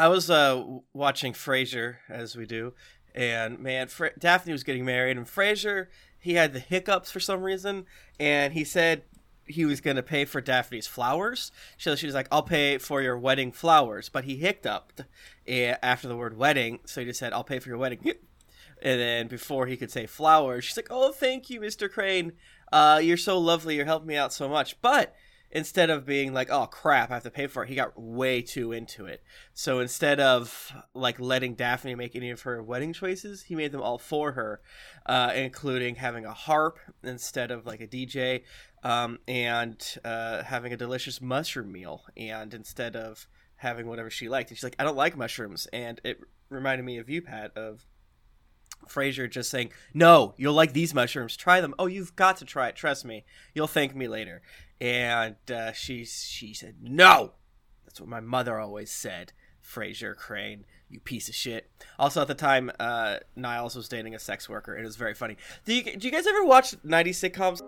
I was uh, watching Frasier as we do, and man, Fra- Daphne was getting married, and Frasier he had the hiccups for some reason, and he said he was going to pay for Daphne's flowers. So she was like, "I'll pay for your wedding flowers," but he hiccuped eh, after the word wedding, so he just said, "I'll pay for your wedding." And then before he could say flowers, she's like, "Oh, thank you, Mr. Crane. Uh, you're so lovely. You're helping me out so much." But instead of being like, "Oh crap, I have to pay for it," he got way too into it. So instead of like letting Daphne make any of her wedding choices, he made them all for her, uh, including having a harp instead of like a DJ, um, and uh, having a delicious mushroom meal, and instead of having whatever she liked. And she's like, "I don't like mushrooms," and it reminded me of you, Pat, of Frasier just saying, "No, you'll like these mushrooms. Try them. Oh, you've got to try it. Trust me. You'll thank me later." And uh, she she said, "No." That's what my mother always said. Frasier Crane, you piece of shit. Also, at the time, uh, Niles was dating a sex worker, and it was very funny. Do you, do you guys ever watch '90s sitcoms?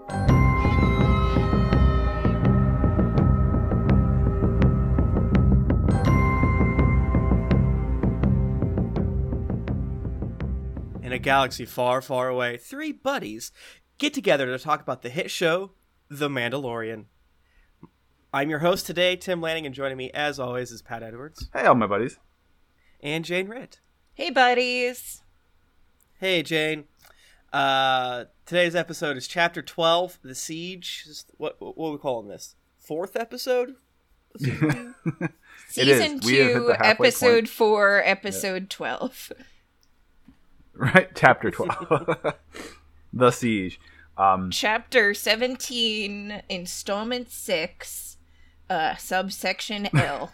In a galaxy far, far away, three buddies get together to talk about the hit show, The Mandalorian. I'm your host today, Tim Lanning, and joining me, as always, is Pat Edwards Hey, all my buddies. and Jane Ritt. Hey, buddies. Hey, Jane. Uh, today's episode is Chapter 12, The Siege. This- What, what are we calling this? Fourth episode? It is. Season We have hit two, the episode point. four, episode twelve. Right, chapter twelve, the siege. Um, Chapter seventeen, installment six, uh, subsection L.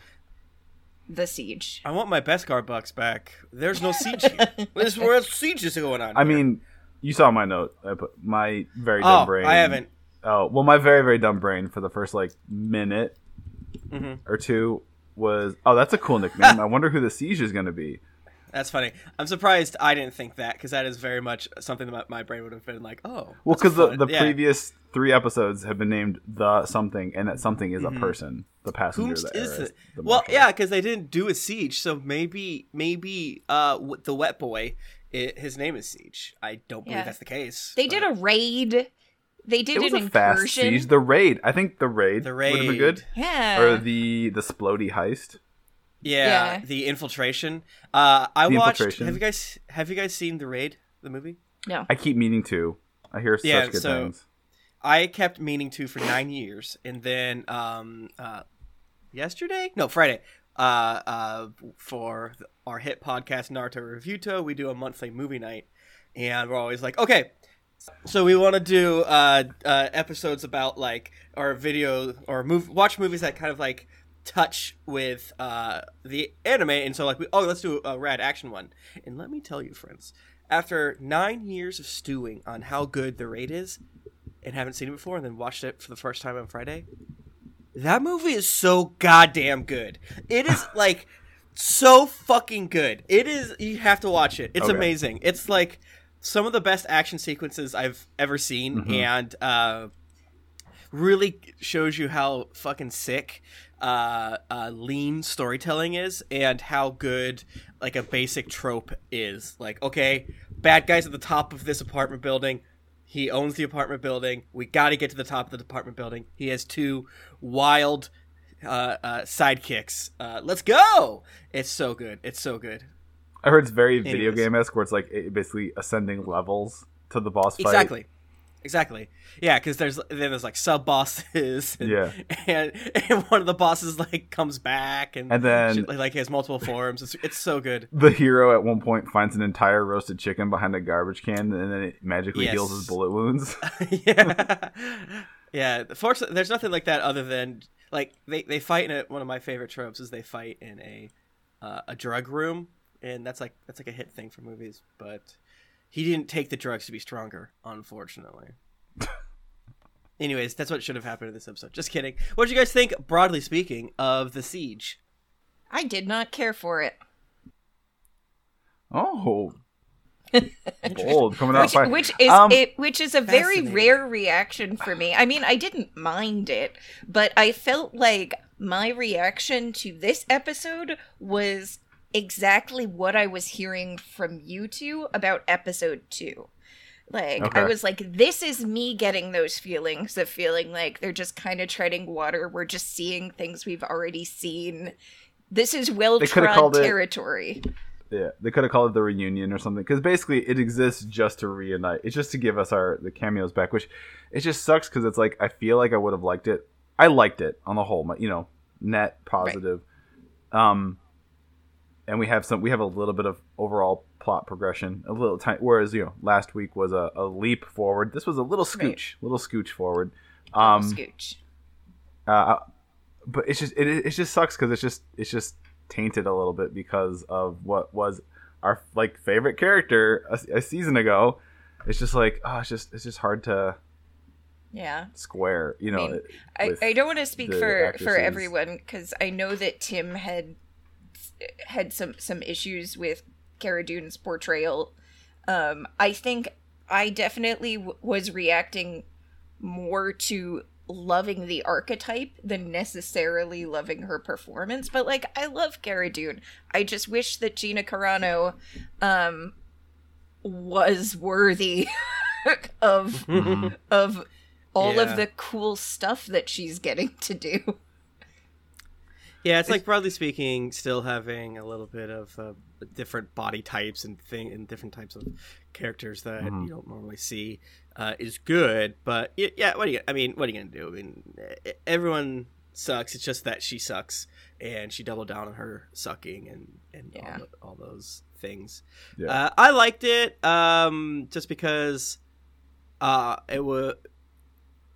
the siege. I want my Beskar bucks back. There's no siege here. This is where siege is going on. I here. mean, you saw my note. I put my very oh, dumb brain. I haven't. Oh, well, my very very dumb brain for the first like minute Mhm. or two was. Oh, that's a cool nickname. I wonder who the siege is going to be. That's funny. I'm surprised I didn't think that because that is very much something that my, my brain would have been like, oh. Well, because the, the Yeah. previous three episodes have been named the something, and that something is a person, the passenger. Whomst that is is it? the Well, marshal. yeah, because they didn't do a siege, so maybe maybe uh the wet boy, it, his name is Siege. I don't believe Yeah. that's the case. They but- did a raid. They did It was an a fast siege. The raid. I think the raid. the raid would have been good. yeah. or the the splody heist. Yeah, Yeah. the infiltration. Uh, I The watched. Infiltration. Have you guys have you guys seen the raid, the movie? no. I keep meaning to. I hear Yeah, such good so- things. I kept meaning to for nine years, and then um, uh, yesterday, no, Friday, uh, uh, for our hit podcast Naruto Reviewto, we do a monthly movie night, and we're always like, okay, so we want to do uh, uh, episodes about like our video or move watch movies that kind of like touch with uh, the anime, and so like we oh let's do a rad action one, and let me tell you, friends, after nine years of stewing on how good the raid is and haven't seen it before and then watched it for the first time on Friday. That movie is so goddamn good. It is like so fucking good. It is you have to watch it. It's Okay. amazing. It's like some of the best action sequences I've ever seen Mhm. and uh really shows you how fucking sick uh, uh, lean storytelling is and how good like a basic trope is. Like, okay, bad guys at the top of this apartment building. He owns the apartment building. We got to get to the top of the apartment building. He has two wild uh, uh, sidekicks. Uh, let's go! It's so good. It's so good. I heard it's very video game esque, where it's like basically ascending levels to the boss fight. Exactly. Exactly. Yeah, because there's then there's like sub bosses. And, Yeah. And, and one of the bosses like comes back and And then- shit, like, has multiple forms. It's, it's so good. The hero at one point finds an entire roasted chicken behind a garbage can, and then it magically heals his bullet wounds. yeah. Yeah. Fortunately, there's nothing like that other than like they, they fight in a, one of my favorite tropes is they fight in a uh, a drug room, and that's like that's like a hit thing for movies. But he didn't take the drugs to be stronger, unfortunately. Anyways, that's what should have happened in this episode. Just kidding. What did you guys think, broadly speaking, of the siege? I did not care for it. oh, bold coming out Which, fire. which is Um, it, which is a very rare reaction for me. I mean, I didn't mind it, but I felt like my reaction to this episode was exactly what I was hearing from you two about episode two. Like Okay. I was like, this is me getting those feelings of feeling like they're just kind of treading water. We're just seeing things we've already seen. This is well trod called it- territory. Yeah, they could have called it the reunion or something because basically it exists just to reunite. It's just to give us our the cameos back, which it just sucks because it's like I feel like I would have liked it. I liked it on the whole, my- you know, net positive. Um, and we have some, we have a little bit of overall plot progression, a little time Whereas you know, last week was a, a leap forward. This was a little Right. scooch, little scooch forward. Um, Scooch. uh, but it's just it, it just sucks because it's just it's just tainted a little bit because of what was our like favorite character a, a season ago. It's just like oh, it's just it's just hard to Yeah. square, you know. mean, I, I don't want to speak for for everyone because I know that Tim had had some some issues with Cara Dune's portrayal. Um, I think I definitely w- was reacting more to loving the archetype than necessarily loving her performance. But like, I love Cara Dune. I just wish that Gina Carano um, was worthy of Mhm. of all Yeah. of the cool stuff that she's getting to do. Yeah, it's like broadly speaking, still having a little bit of uh, different body types and thing and different types of characters that Mhm. you don't normally see uh, is good. But yeah, what are you? I mean, what are you gonna do? I mean, everyone sucks. It's just that she sucks, and she doubled down on her sucking and and Yeah. all, the, all those things. Yeah. Uh, I liked it um, just because uh, it was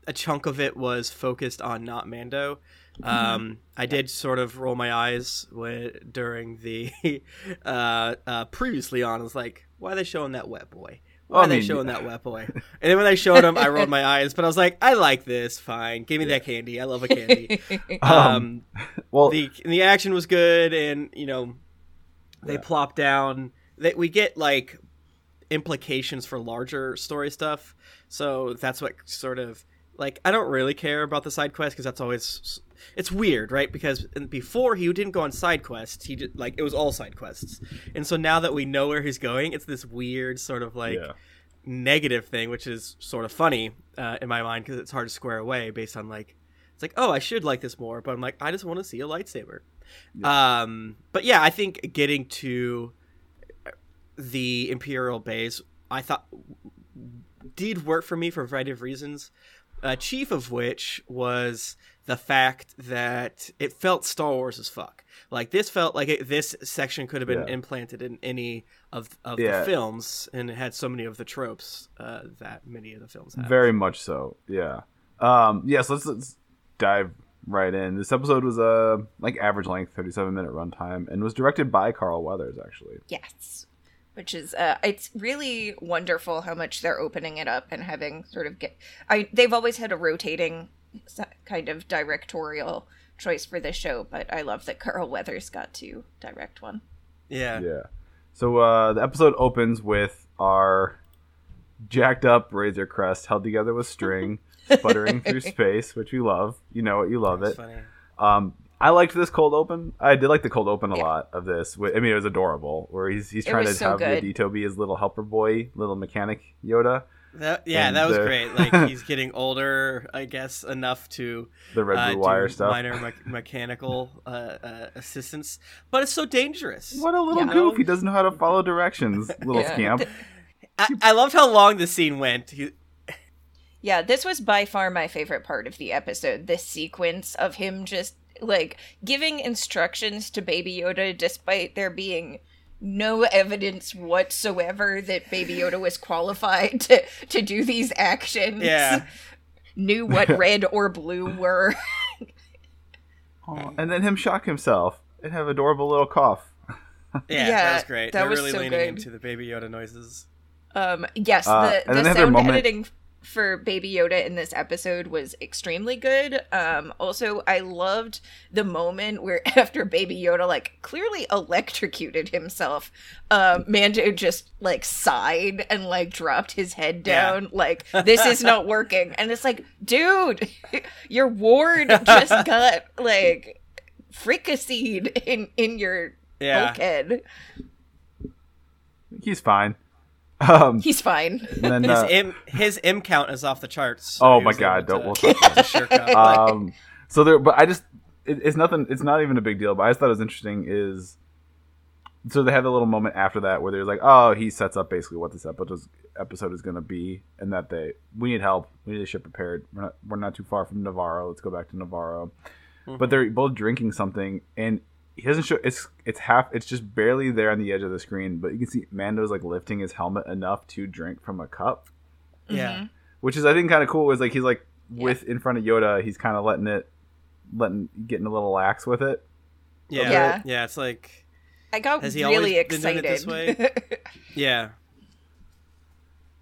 a chunk of it was focused on not Mando. Um, I did sort of roll my eyes when, during the uh, uh, previously on. I was like, "Why are they showing that wet boy? Why I are they mean, showing that wet boy?" And then when they showed him, I rolled my eyes. But I was like, "I like this. Fine, give me that candy. I love a candy." Um, um, well, the the action was good, and you know, they Yeah. plop down. That we get like implications for larger story stuff. So that's what sort of like I don't really care about the side quest because that's always it's weird, right? Because before he didn't go on side quests, he did like it was all side quests, and so now that we know where he's going, it's this weird sort of like yeah. negative thing, which is sort of funny uh, in my mind because it's hard to square away based on like it's like oh I should like this more, but I'm like I just want to see a lightsaber. Um, but yeah, I think getting to the Imperial base, I thought did work for me for a variety of reasons. Uh, chief of which was the fact that it felt Star Wars as fuck. Like this felt like it, this section could have been Yeah. implanted in any of of Yeah. the films, and it had so many of the tropes uh, that many of the films have. Very much so. Yeah. Um. Yes. let's let's dive right in. This episode was a uh, like average length, thirty-seven minute runtime, and was directed by Carl Weathers. Actually. yes. Which is uh it's really wonderful how much they're opening it up and having sort of get I they've always had a rotating kind of directorial choice for this show, but I love that Carl Weathers got to direct one. yeah. Yeah. So uh, the episode opens with our jacked up Razor Crest held together with string, sputtering through space, which we love. You know it, you love It's it. funny. Um, I liked this cold open. I did like the cold open a Yeah. lot of this. I mean, it was adorable. Where he's he's trying to so have good. Yodito be his little helper boy, little mechanic Yoda, That, yeah, And that was the- great. Like he's getting older, I guess, enough to the red uh, wire stuff. minor me- mechanical uh, uh, assistance, but it's so dangerous. What a little Yeah. goof! He doesn't know how to follow directions. Little Yeah. scamp. I, I loved how long the scene went. He, Yeah, this was by far my favorite part of the episode. This sequence of him just like giving instructions to Baby Yoda despite there being no evidence whatsoever that Baby Yoda was qualified to to do these actions. Yeah. Knew what red or blue were. Aw, and then him shock himself and have adorable little cough. yeah, Yeah, that was great. that They're was really so leaning good. into the Baby Yoda noises. Um yes, Uh, the, and then the have their sound moment- editing for Baby Yoda in this episode was extremely good. Um also I loved the moment where after Baby Yoda like clearly electrocuted himself, um Mando just like sighed and like dropped his head Yeah. down like this is not working. And it's like, dude, your ward just got like fricasseed in in your Yeah. bulkhead. He's fine. Um, He's fine. and then, His uh, M his M count is off the charts. so Oh my God, don't- to- we'll talk about to shirk out. um, so there, but I just, it, it's nothing. It's not even a big deal. But I just thought it was interesting. Is so they have a little moment after that where they're like, oh, he sets up basically what this episode episode is going to be, and that they we need help. We need a ship prepared. We're not we're not too far from Navarro. Let's go back to Navarro. But they're both drinking something, and he doesn't show. It's it's half. It's just barely there on the edge of the screen, but you can see Mando's like lifting his helmet enough to drink from a cup yeah. Mm-hmm. which is I think kind of cool. Is like he's like with in front of Yoda, he's kind of letting it, letting getting a little lax with it. Yeah. Yeah. Yeah. It's like I got Has he really always been doing it excited. this yeah.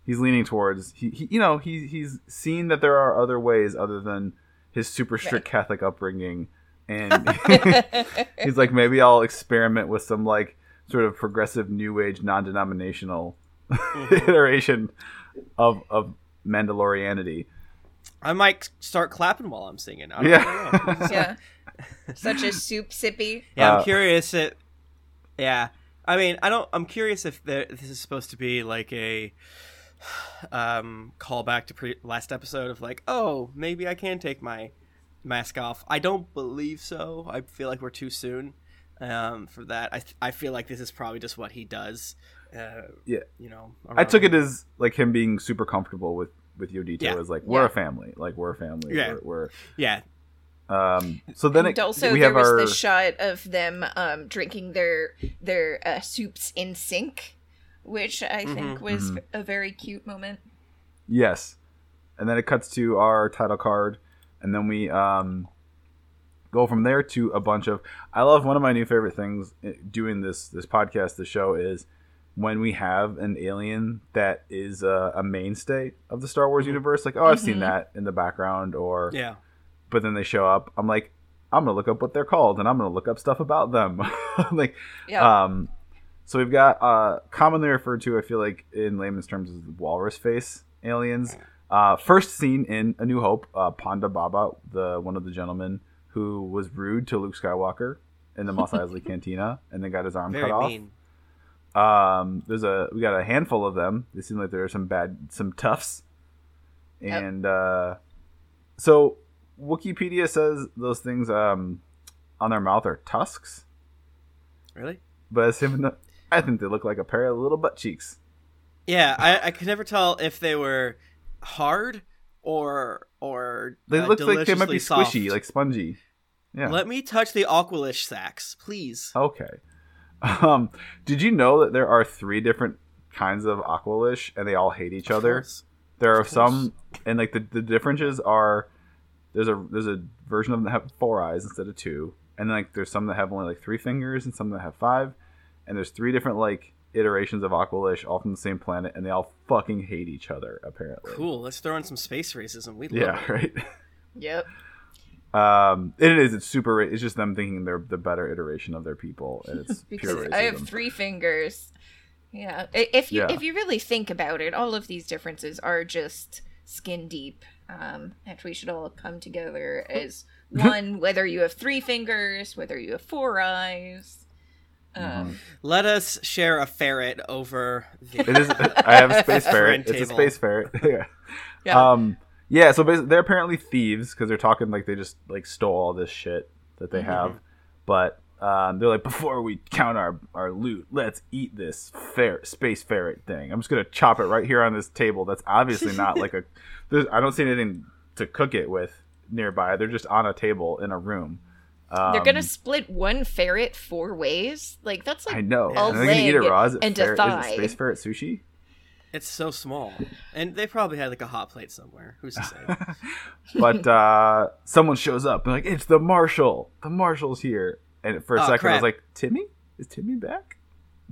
He's leaning towards he, he you know he he's seen that there are other ways other than his super strict Catholic upbringing, and he's like maybe I'll experiment with some like sort of progressive New Age non-denominational iteration of of Mandalorianity. I might start clapping while I'm singing. I don't, I know. Yeah. yeah. Such a soup sippy. Yeah, Uh, I'm curious if. Yeah, I mean, I don't. I'm curious if there, this is supposed to be like a um callback to pre- last episode of like, oh, maybe I can take my mask off. I don't believe so. I feel like we're too soon um, for that. I I feel like this is probably just what he does. Uh, Yeah. you know. I took it as like him being super comfortable with with Yodito Yeah. as like we're Yeah. a family, like we're a family. Yeah. We're, we're Yeah, um. So then and it, also we there was our the shot of them um, drinking their their uh, soups in sync, which I Mm-hmm. think was a very cute moment. yes, and then it cuts to our title card, and then we um go from there to a bunch of. I love one of my new favorite things eh, doing this this podcast, the show is when we have an alien that is a, a mainstay of the Star Wars universe. Like, oh, I've seen that in the background, or yeah. but then they show up. I'm like, I'm gonna look up what they're called, and I'm gonna look up stuff about them. like, Yeah. um, so we've got uh, commonly referred to, I feel like, in layman's terms, as the walrus face aliens. Uh, first seen in A New Hope, uh, Ponda Baba, the one of the gentlemen who was rude to Luke Skywalker in the Mos Eisley Cantina, and then got his arm Very cut off. Um, there's a we got a handful of them. They seem like there are some bad, some toughs, Yep. and uh, so Wikipedia says those things um, on their mouth are tusks, Really? but as him, I think they look like a pair of little butt cheeks. Yeah, I, I could never tell if they were hard or or They uh, look like they might be deliciously squishy, like spongy. Yeah. Let me touch the Aqualish sacks, please. okay. Um, did you know that there are three different kinds of Aqualish, and they all hate each Of other? course. There are course. some, and like the, the differences are there's a there's a version of them that have four eyes instead of two, and then like there's some that have only like three fingers and some that have five, and there's three different like iterations of Aqualish all from the same planet, and they all fucking hate each other apparently. Cool. Let's throw in some space racism. We love Yeah, it. right. Yep. Um, it is. It's super. ra- It's just them thinking they're the better iteration of their people, and it's Because pure racism. I have three fingers. Yeah. If you Yeah. if you really think about it, all of these differences are just skin deep. Um, and we should all come together as one, whether you have three fingers, whether you have four eyes. Mm-hmm. Um, Let us share a ferret over the. It is. I have a space ferret. Friend It's a space ferret. yeah. Yeah. Um. Yeah. So basically, they're apparently thieves because they're talking like they just like stole all this shit that they have, but um, they're like, before we count our our loot, let's eat this fer- space ferret thing. I'm just gonna chop it right here on this table. That's obviously not like a. There's, I don't see anything to cook it with nearby. They're just on a table in a room. Um, They're gonna split one ferret four ways. Like that's like I know. a And they're gonna eat it leg raw. Is it, and a ferret, thigh. is it space ferret sushi? It's so small, and they probably had like a hot plate somewhere. Who's to say? but uh, someone shows up and like it's the marshal. The marshal's here, and for a Oh, second I was like, Timmy is Timmy back?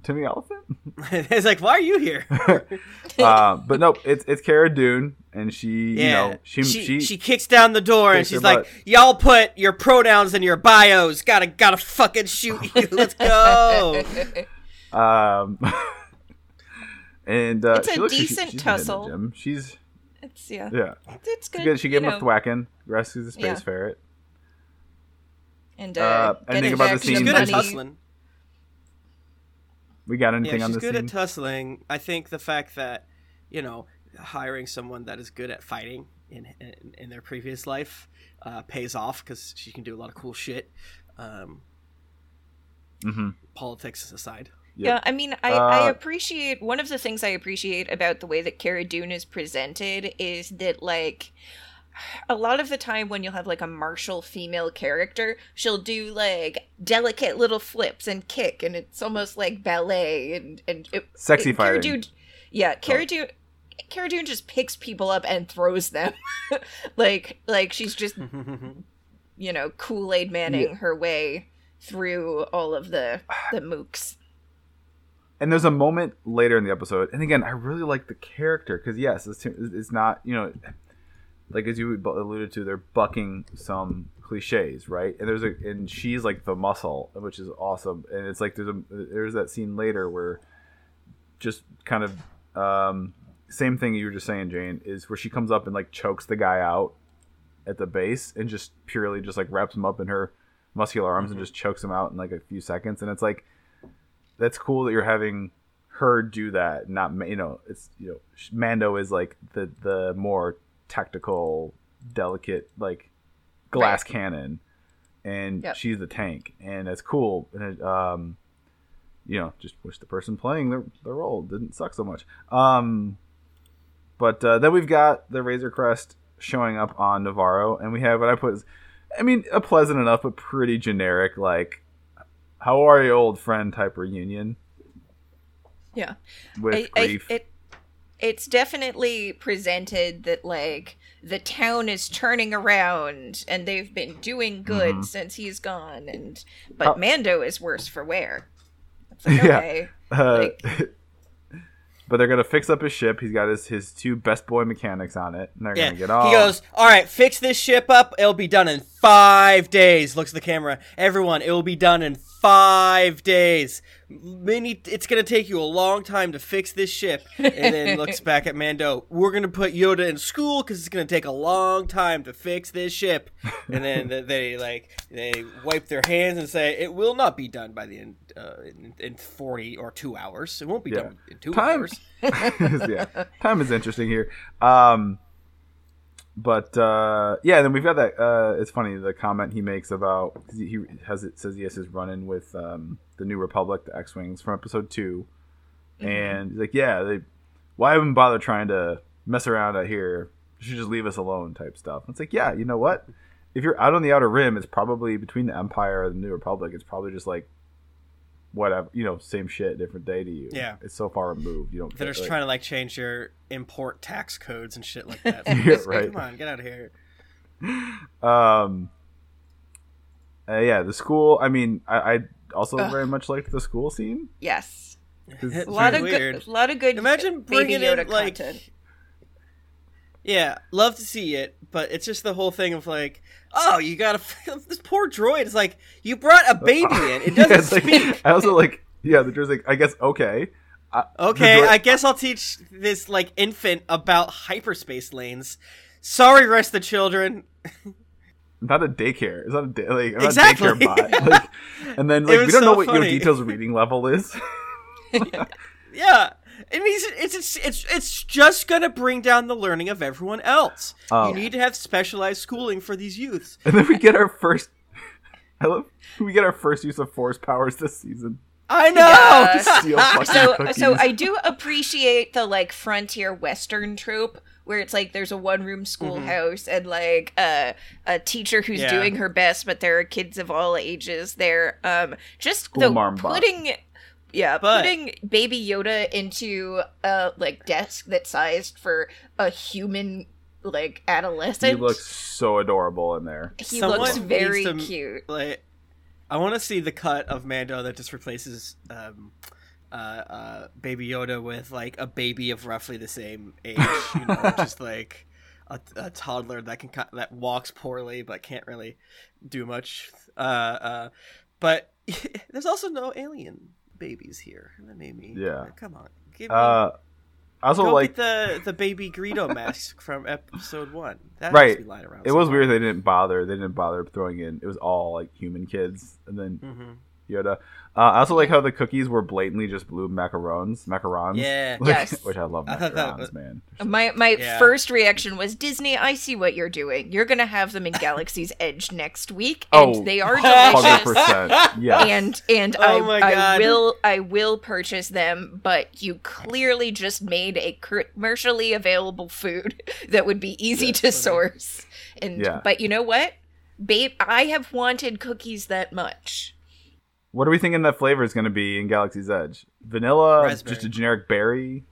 Timmy Elephant? it's like, why are you here? uh, but nope, it's it's Cara Dune, and she Yeah, you know she she, she, she kicks down the door and she's like, butt. "Y'all put your pronouns in your bios. Gotta gotta fucking shoot you. Let's go." um and uh, It's a she looks like she- decent she's been in the tussle. gym. She's it's yeah. yeah. It's good. She, gave- she gave you him a know, thwacking, rescues the space Yeah. ferret. and uh, uh, anything about the back scene She's good at she's- money. hustling. We got anything yeah, on she's this good scene? at tussling. I think the fact that you know hiring someone that is good at fighting in in, in their previous life uh, pays off because she can do a lot of cool shit. Um, hmm politics aside. Yep. Yeah, I mean, I, I Uh, appreciate one of the things I appreciate about the way that Cara Dune is presented is that like a lot of the time when you'll have like a martial female character, she'll do like delicate little flips and kick, and it's almost like ballet and and it, Sexy it- Cara fighting. Dune, yeah, Cara Oh. Dune. Cara Dune just picks people up and throws them, like like she's just you know Kool Aid Manning her way through all of the the mooks. and there's a moment later in the episode and again i really like the character because yes it's, it's not you know like as you alluded to they're bucking some cliches right? And there's a and she's like the muscle which is awesome. And it's like there's a there's that scene later where just kind of um same thing you were just saying jane is where she comes up and like chokes the guy out at the base and just purely just like wraps him up in her muscular arms and just chokes him out in like a few seconds. And it's like that's cool that you're having her do that not you know it's you know mando is like the the more tactical delicate like glass Right. cannon and Yep. she's the tank and it's cool and it, um you know just wish the person playing their, their role didn't suck so much um but uh, then we've got the razor crest showing up on navarro and we have what i put as i mean a pleasant enough but pretty generic like how are you old friend type reunion Yeah. with I, I, grief it, it's definitely presented that like the town is turning around and they've been doing good Mhm. since he's gone and but How- Mando is worse for wear. It's like, Yeah. okay. Uh, Like- but they're gonna fix up his ship. He's got his his two best boy mechanics on it, and they're Yeah, gonna get off. he goes, "All right, fix this ship up. It'll be done in five days." Looks at the camera. Everyone, it will be done in five days. Many, it's gonna take you a long time to fix this ship. And then looks back at Mando. We're gonna put Yoda in school because it's gonna take a long time to fix this ship. And then they like they wipe their hands and say, "It will not be done by the end uh, in, in forty or two hours. It won't be Yeah. done in two Time- hours." yeah, time is interesting here. Um, but uh, yeah, then we've got that. Uh, it's funny the comment he makes about he he has it says he has his run in with um, the New Republic, the X wings from Episode 2 and he's like, yeah, they why even bother trying to mess around out here? You should just leave us alone, type stuff. It's like, yeah, you know what? If you're out on the outer rim, it's probably between the Empire and the New Republic. It's probably just like whatever, you know, same shit, different day to you. Yeah. it's so far removed. You don't. They're just like- trying to like change your import tax codes and shit like that. Yeah, right. Come on, get out of here. Um. uh, yeah, the school. I mean, I, I also Ugh. very much liked the school scene. Yes. A lot of weird. good a lot of good Imagine baby bringing Yoda in like, content. yeah, love to see it, but it's just the whole thing of like, oh, you got to this poor droid. It's like you brought a baby in. It doesn't it's like- speak. I also like. Yeah, the droid's like. I guess okay. Uh, Okay, droid- I guess I'll teach this like infant about hyperspace lanes. Sorry, rest the children. not a daycare. It's not a day, like I'm not Exactly. a daycare bot. Like, and then like we don't know so what your funny. details reading level is. Yeah. It means it's, it's it's it's just gonna bring down the learning of everyone else. Oh. You need to have specialized schooling for these youths. and then we get our first. I love. We get our first use of force powers this season. I know. Yeah. So cookies. so I do appreciate the like frontier western trope where it's like there's a one room schoolhouse and like a a teacher who's Yeah. doing her best but there are kids of all ages there um just School the marm putting yeah But- putting baby yoda into a like desk that's sized for a human like adolescent. he looks so adorable in there. he Someone looks very to- cute like, I want to see the cut of Mando that just replaces um, uh, uh, Baby Yoda with like a baby of roughly the same age. You know, just like a, a toddler that can that walks poorly but can't really do much. Uh, uh, but there's also no alien babies here. That made me. Yeah. Come on. Give me, Uh, I also go like the the baby Greedo mask from episode one. That Right. has to be lying around. it was weird they didn't bother. They didn't bother throwing in. It was all like human kids, and then hmm Yoda. Uh, I also like how the cookies were blatantly just blue macarons, macarons. Yeah. Like, Yes. which I love I macarons, was- man. My my Yeah. first reaction was Disney. I see what you're doing. You're gonna have them in Galaxy's Edge next week, and Oh, they are delicious. Hundred delicious. percent. Yeah. And and Oh I, I will I will purchase them, but you clearly just made a commercially available food that would be easy to funny. source. And Yeah. but you know what, babe, I have wanted cookies that much. What are we thinking that flavor is going to be in Galaxy's Edge? Vanilla, Raspberry. just a generic berry.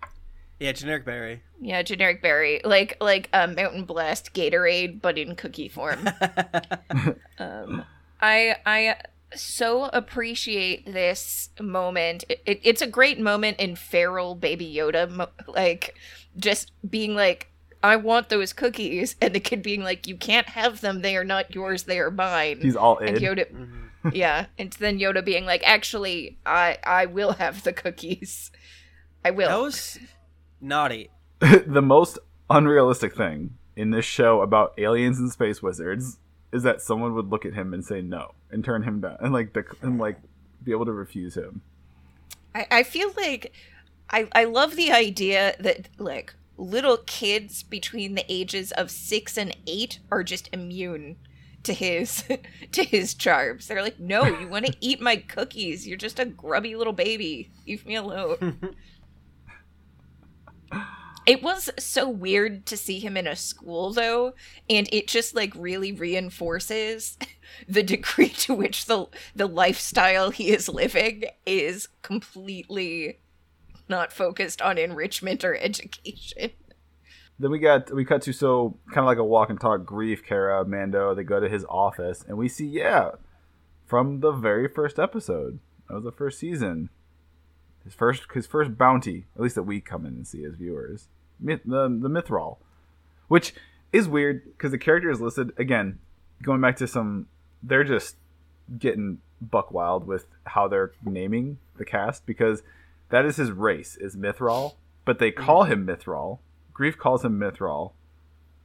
Yeah, generic berry. Yeah, generic berry, like like a Mountain Blast Gatorade, but in cookie form. um, I I so appreciate this moment. It, it- it's a great moment in feral Baby Yoda, mo- like just being like, "I want those cookies," and the kid being like, "You can't have them. They are not yours. They are mine." He's all and in. Yoda, Mhm. Yeah, and then Yoda being like, "Actually, I I will have the cookies. I will." That was naughty. the most unrealistic thing in this show about aliens and space wizards is that someone would look at him and say no and turn him down and like the, and like be able to refuse him. I, I feel like I I love the idea that like little kids between the ages of six and eight are just immune to his to his charms. They're like, no, you want to eat my cookies? You're just a grubby little baby. Leave me alone. It was so weird to see him in a school though, and it just like really reinforces the degree to which the the lifestyle he is living is completely not focused on enrichment or education. Then we got we cut to so kind of like a walk and talk grief. Cara, Mando, they go to his office and we see yeah, from the very first episode. Was the first season. His first his first bounty, at least that we come in and see as viewers. The the Mythrol, which is weird because the character is listed again. Going back to some, they're just getting buck wild with how they're naming the cast because that is his race is Mythrol, but they call him Mythrol. Greef calls him Mythrol,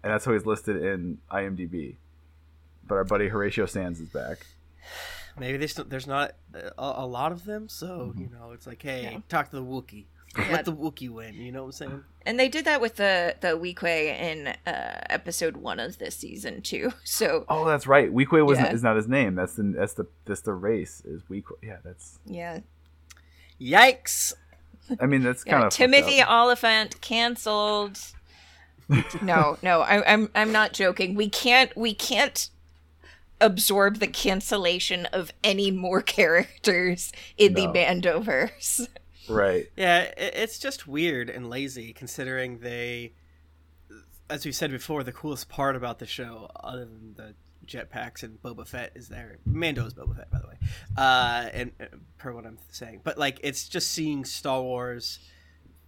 and that's how he's listed in IMDb. But our buddy Horatio Sanz is back. Maybe there's there's not a, a lot of them, so Mm-hmm. you know it's like, hey, Yeah. talk to the Wookiee. Yeah. Let the Wookiee win. You know what I'm saying? And they did that with the the Weequay in uh, episode one of this season too. So Oh, that's right. Weequay was Yeah. not, is not his name. That's the that's the that's the race is Weequay. Yeah, that's. yeah, Yikes! I mean, that's yeah kind of Timothy Olyphant canceled. no, no, I, I'm I'm not joking. We can't we can't absorb the cancellation of any more characters in the No. Mandoverse. right. Yeah, it, it's just weird and lazy considering they, as we said before, the coolest part about the show, other than the jetpacks and Boba Fett, is there. Mando is Boba Fett, by the way, uh, and uh, per what I'm saying. But like, it's just seeing Star Wars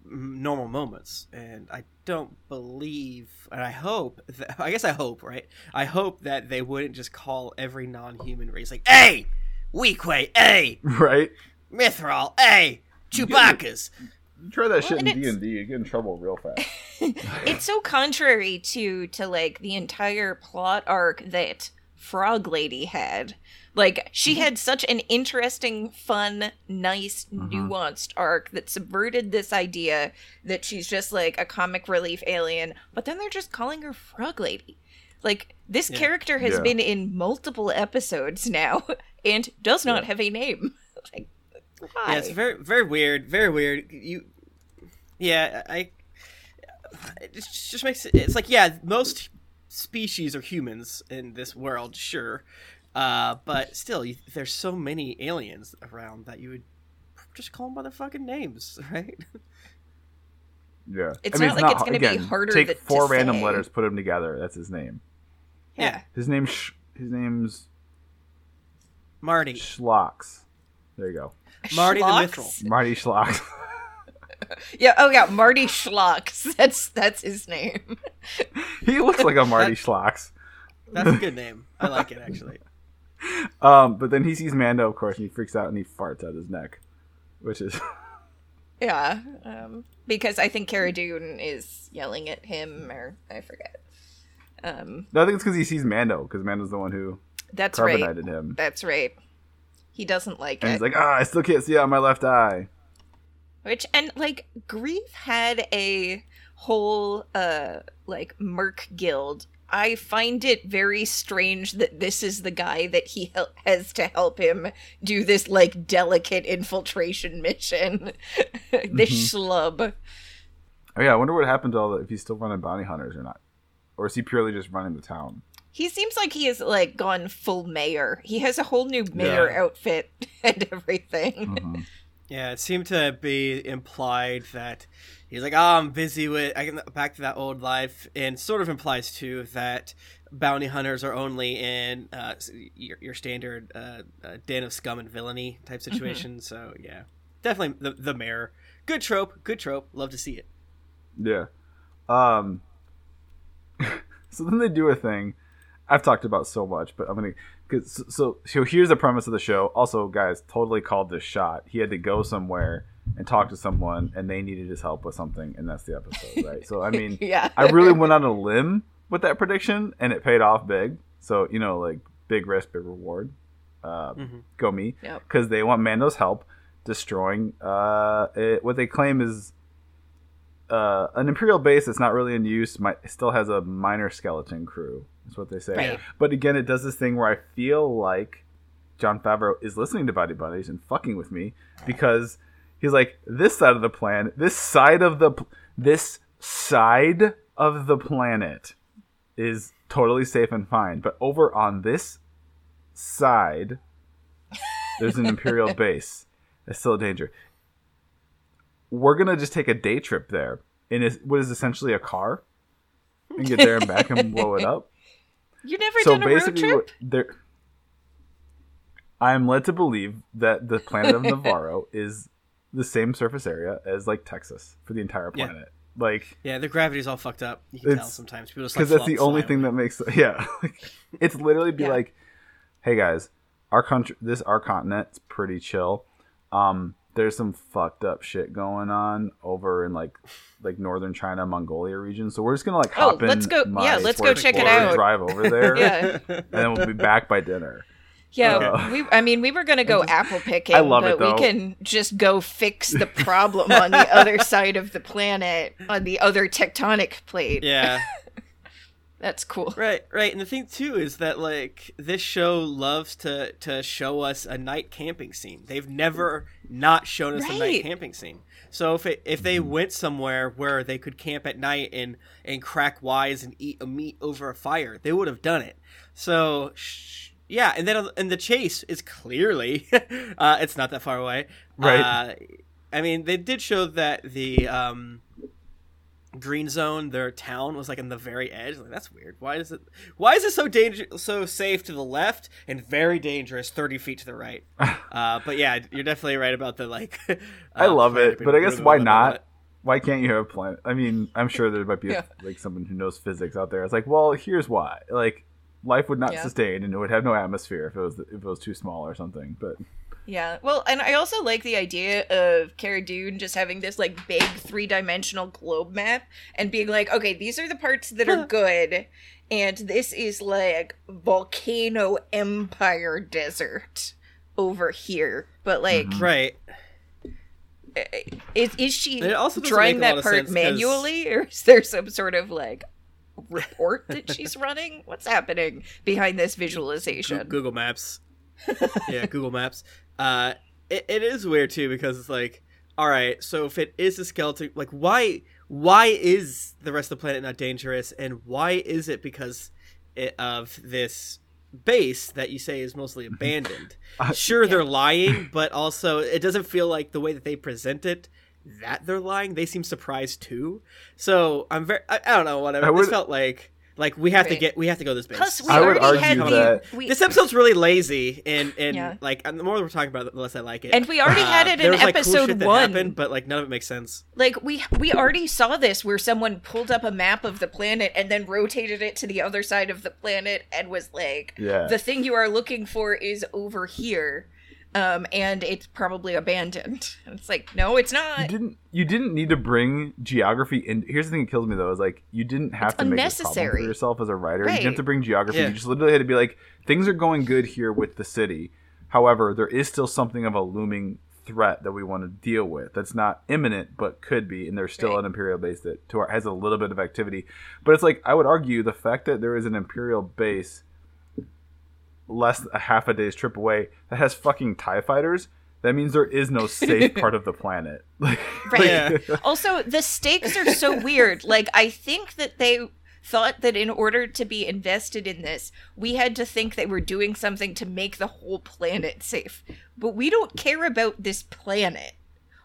normal moments, and I don't believe, and I hope, that, I guess I hope, right? I hope that they wouldn't just call every non-human race like, "Hey, Weequay, hey, Right. Mythrol, hey, Chewbacca's." You try that shit and in D and D, you get in trouble real fast. it's so contrary to to like the entire plot arc that Frog Lady had. Like she mm-hmm. had such an interesting, fun, nice, mm-hmm. nuanced arc that subverted this idea that she's just like a comic relief alien, but then they're just calling her Frog Lady. Like this Yeah. character has Yeah. been in multiple episodes now and does not Yeah. have a name. like why? Yeah, it's very very weird, very weird. You, yeah, I. It just just makes it. It's like yeah, most species are humans in this world, sure, uh, but still, you, there's so many aliens around that you would just call them by their fucking names, right? Yeah. It's not like it's gonna be harder Take to- to four random say. letters, put them together. That's his name. yeah. His name's Sh- his name's Marty, Schlocks. There you go. Marty the Schlocks? Mythrol. Marty Schlocks. Yeah, oh yeah, Marty Schlocks. That's that's his name. he looks like a Marty Schlocks. That's a good name. I like it actually. Um, but then he sees Mando, of course, and he freaks out and he farts out his neck, which is Yeah, um, because I think Cara Dune is yelling at him, or I forget. Um, no, I think it's because he sees Mando because Mando's the one who that's right. carbonated him. That's right. He doesn't like and it. he's like, ah, I still can't see out my left eye. Which and like Greef had a whole uh like merc guild. I find it very strange that this is the guy that he hel- has to help him do this like delicate infiltration mission. this schlub. Oh yeah, I wonder what happened to all the if he's still running bounty hunters or not, or is he purely just running the town? He seems like he has like gone full mayor. He has a whole new mayor Yeah. outfit and everything. Mhm. Yeah, it seemed to be implied that he's like, "Oh, I'm busy with I can back to that old life," and sort of implies too that bounty hunters are only in uh, your, your standard uh, uh, den of scum and villainy type situation. So yeah, definitely the the mayor. Good trope. Good trope. Love to see it. Yeah. Um. so then they do a thing. I've talked about so much, but I'm gonna. Cause, so, so so here's the premise of the show. Also, guys, totally called this shot. He had to go somewhere and talk to someone, and they needed his help with something, and that's the episode, right? So I mean, yeah. I really went on a limb with that prediction, and it paid off big. So you know, like big risk, big reward. Uh, Mhm. Go me, Yep. because they want Mando's help destroying uh, it, what they claim is uh, an imperial base that's not really in use. Might still has a minor skeleton crew. That's what they say. Right. But again, it does this thing where I feel like Jon Favreau is listening to Buddy Buddies and fucking with me because he's like this side of the planet, this side of the p- this side of the planet is totally safe and fine, but over on this side there's an imperial base. That's still a danger. We're gonna just take a day trip there in what is essentially a car and get there and back and blow it up You never so done a road basically, trip? there, I am led to believe that the planet of Navarro is the same surface area as like Texas for the entire Yeah. planet. Like, Yeah, the gravity's all fucked up. You can tell sometimes people just like because that's the only thing away. that makes yeah. it's literally be Yeah. like, hey guys, our country, this our continent's pretty chill. Um, there's some fucked up shit going on over in like like northern China, Mongolia region. So we're just gonna like Oh, hop in. let's go- my yeah, let's go check it out. Drive over there, Yeah. and then we'll be back by dinner. Yeah, Uh, we. I mean, we were gonna go apple picking, I love but it, though. we can just go fix the problem on the other side of the planet, on the other tectonic plate. Yeah. That's cool. Right, right, and the thing too is that like this show loves to to show us a night camping scene. They've never not shown us a night camping scene. So if it, if they went somewhere where they could camp at night and and crack wise and eat a meat over a fire, they would have done it. So sh- yeah, and then and the chase is clearly uh, it's not that far away. Right. Uh, I mean, they did show that the um, green zone, their town was like in the very edge. Like that's weird. Why is it? Why is it so danger so safe to the left and very dangerous thirty feet to the right? uh, but yeah, you're definitely right about the like. I uh, love it, but I guess why not? Why can't you have a planet? I mean, I'm sure there might be a, Yeah. like someone who knows physics out there. It's like, well, here's why. Like, life would not Yeah. sustain, and it would have no atmosphere if it was if it was too small or something. But Yeah. Well, and I also like the idea of Cara Dune just having this like big three dimensional globe map and being like, okay, these are the parts that are good, and this is like volcano empire desert over here. But like, mm-hmm. Right. is is she It also doesn't drawing make a lot that part sense 'cause- manually, or is there some sort of like report that she's running? What's happening behind this visualization? Google Maps. yeah, Google Maps. Uh, it, it is weird too because it's like, all right, so if it is a skeleton, like why why is the rest of the planet not dangerous, and why is it because it, of this base that you say is mostly abandoned? sure, they're lying, but also it doesn't feel like the way that they present it. That they're lying, they seem surprised too. So I'm very, I, I don't know, whatever. I This felt like, like we have to get, we have to go this base. Plus, we I would already had argue the that- we, This episode's really lazy, and and Yeah. like and the more we're talking about it, the less I like it. And we already had it in was, like, cool episode shit that one. happened, but like none of it makes sense. like we we already saw this where someone pulled up a map of the planet and then rotated it to the other side of the planet and was like Yeah. the thing you are looking for is over here um and it's probably abandoned and it's like no it's not. you not didn't you didn't need to bring geography in. Here's the thing that kills me though is like you didn't have It's to make this problem for yourself as a writer. You didn't have to bring geography. Yeah. You just literally had to be like, things are going good here with the city. However, there is still something of a looming threat that we want to deal with. That's not imminent, but could be, and there's still Right. an imperial base that to our, has a little bit of activity. But it's like I would argue the fact that there is an imperial base less than a half a day's trip away that has fucking tie fighters. That means there is no safe part of the planet. Like, Right. Yeah. Also, the stakes are so weird. Like, I think that they thought that in order to be invested in this, we had to think they were doing something to make the whole planet safe. But we don't care about this planet.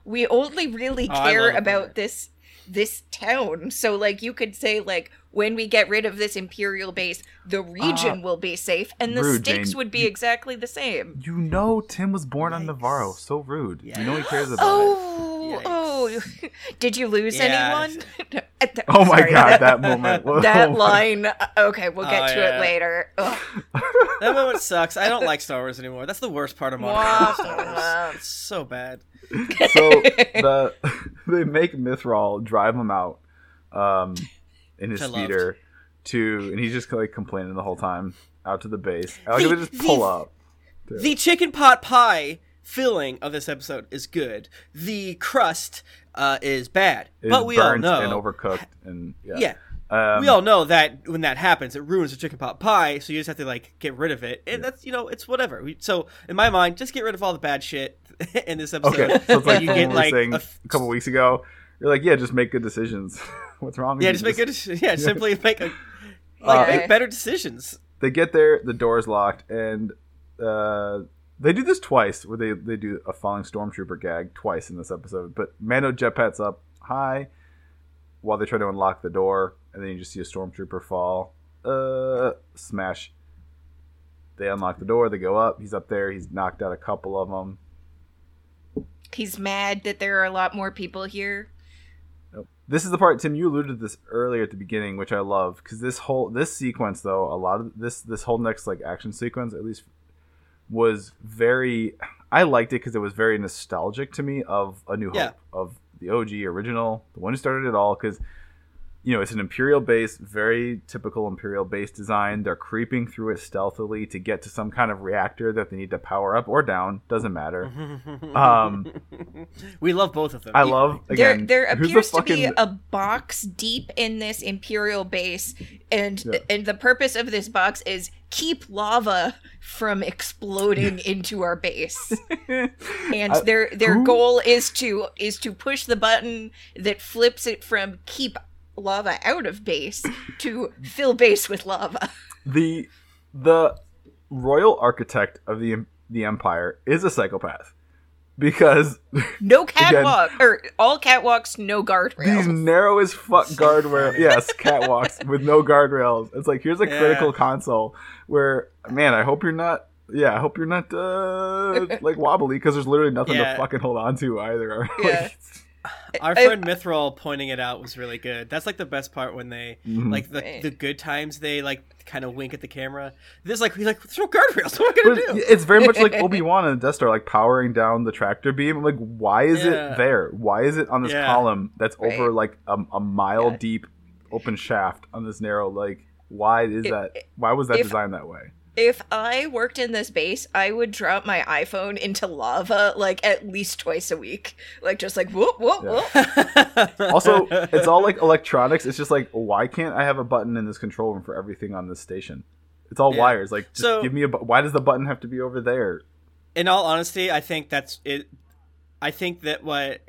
We only really Oh, care love the about this this town. So like you could say like when we get rid of this imperial base, the region will be safe and the Uh, rude, stakes Jane. would be exactly the same. you know, Tim was born on Nevarro. So rude. You know he cares about it. Oh, Yikes. oh! Did you lose Yeah. anyone? At the- Oh my sorry, god, that moment. Whoa. that line. uh, Okay, we'll get Oh, to yeah. it later. Ugh. That moment sucks. I don't like Star Wars anymore. That's the worst part of modern Wah, Star Wars. It's so bad. so the they make Mythrol drive him out um, in his speeder to, and he's just like complaining the whole time out to the base. I like The- they just pull the- up. The chicken pot pie filling of this episode is good. The crust uh, is bad. It but is we all know. and overcooked, and yeah, yeah. Um, we all know that when that happens, it ruins the chicken pot pie. So you just have to like get rid of it, and that's you know it's whatever. We, so in my mind, just get rid of all the bad shit in this episode. Okay, so it's like you get like a couple weeks ago. You're like, yeah, just make good decisions. What's wrong? with yeah, you? just make good. Yeah, simply make a like Okay. make better decisions. they get there, the door's locked, and uh, they do this twice, where they they do a falling stormtrooper gag twice in this episode. But Mando jetpacks up high while they try to unlock the door, and then you just see a stormtrooper fall, uh, smash. They unlock the door. They go up. He's up there. He's knocked out a couple of them. He's mad that there are a lot more people here. This is the part Tim you alluded to this earlier at the beginning, which I love because this whole this sequence though a lot of this this whole next like action sequence at least was very I liked it because it was very nostalgic to me of A New Hope Yeah. of the OG original the one who started it all because you know it's an imperial base very typical imperial base design they're creeping through it stealthily to get to some kind of reactor that they need to power up or down doesn't matter um we love both of them. I love again there there who's the appears to be a box deep in this imperial base and Yeah. and the purpose of this box is keep lava from exploding into our base and I- their their who- goal is to is to push the button that flips it from keep lava out of base to fill base with lava the the royal architect of the the empire is a psychopath because no catwalk or all catwalks no these guardrails narrow as fuck guardrails yes catwalks with no guardrails it's like here's a Yeah. critical console where man i hope you're not yeah i hope you're not uh like wobbly because there's literally nothing Yeah. to fucking hold on to either Yeah. Our I- friend Mythrol pointing it out was really good. That's like the best part when they Mhm. like the Right. the good times they like kind of wink at the camera. This like he's like throw guardrails. What am I gonna But do? it's very much like Obi Wan and the Death Star, like powering down the tractor beam. I'm like, why is Yeah. it there? Why is it on this Yeah. column that's over like a, a mile Yeah. deep open shaft on this narrow? Like, why is If- that? Why was that if- designed that way? If I worked in this base, I would drop my iPhone into lava like at least twice a week. Like just like whoop whoop Yeah. whoop. Also, it's all like electronics. It's just like, why can't I have a button in this control room for everything on this station? It's all Yeah. wires. Like, just So- give me a. bu- Why does the button have to be over there? In all honesty, I think that's it. I think that what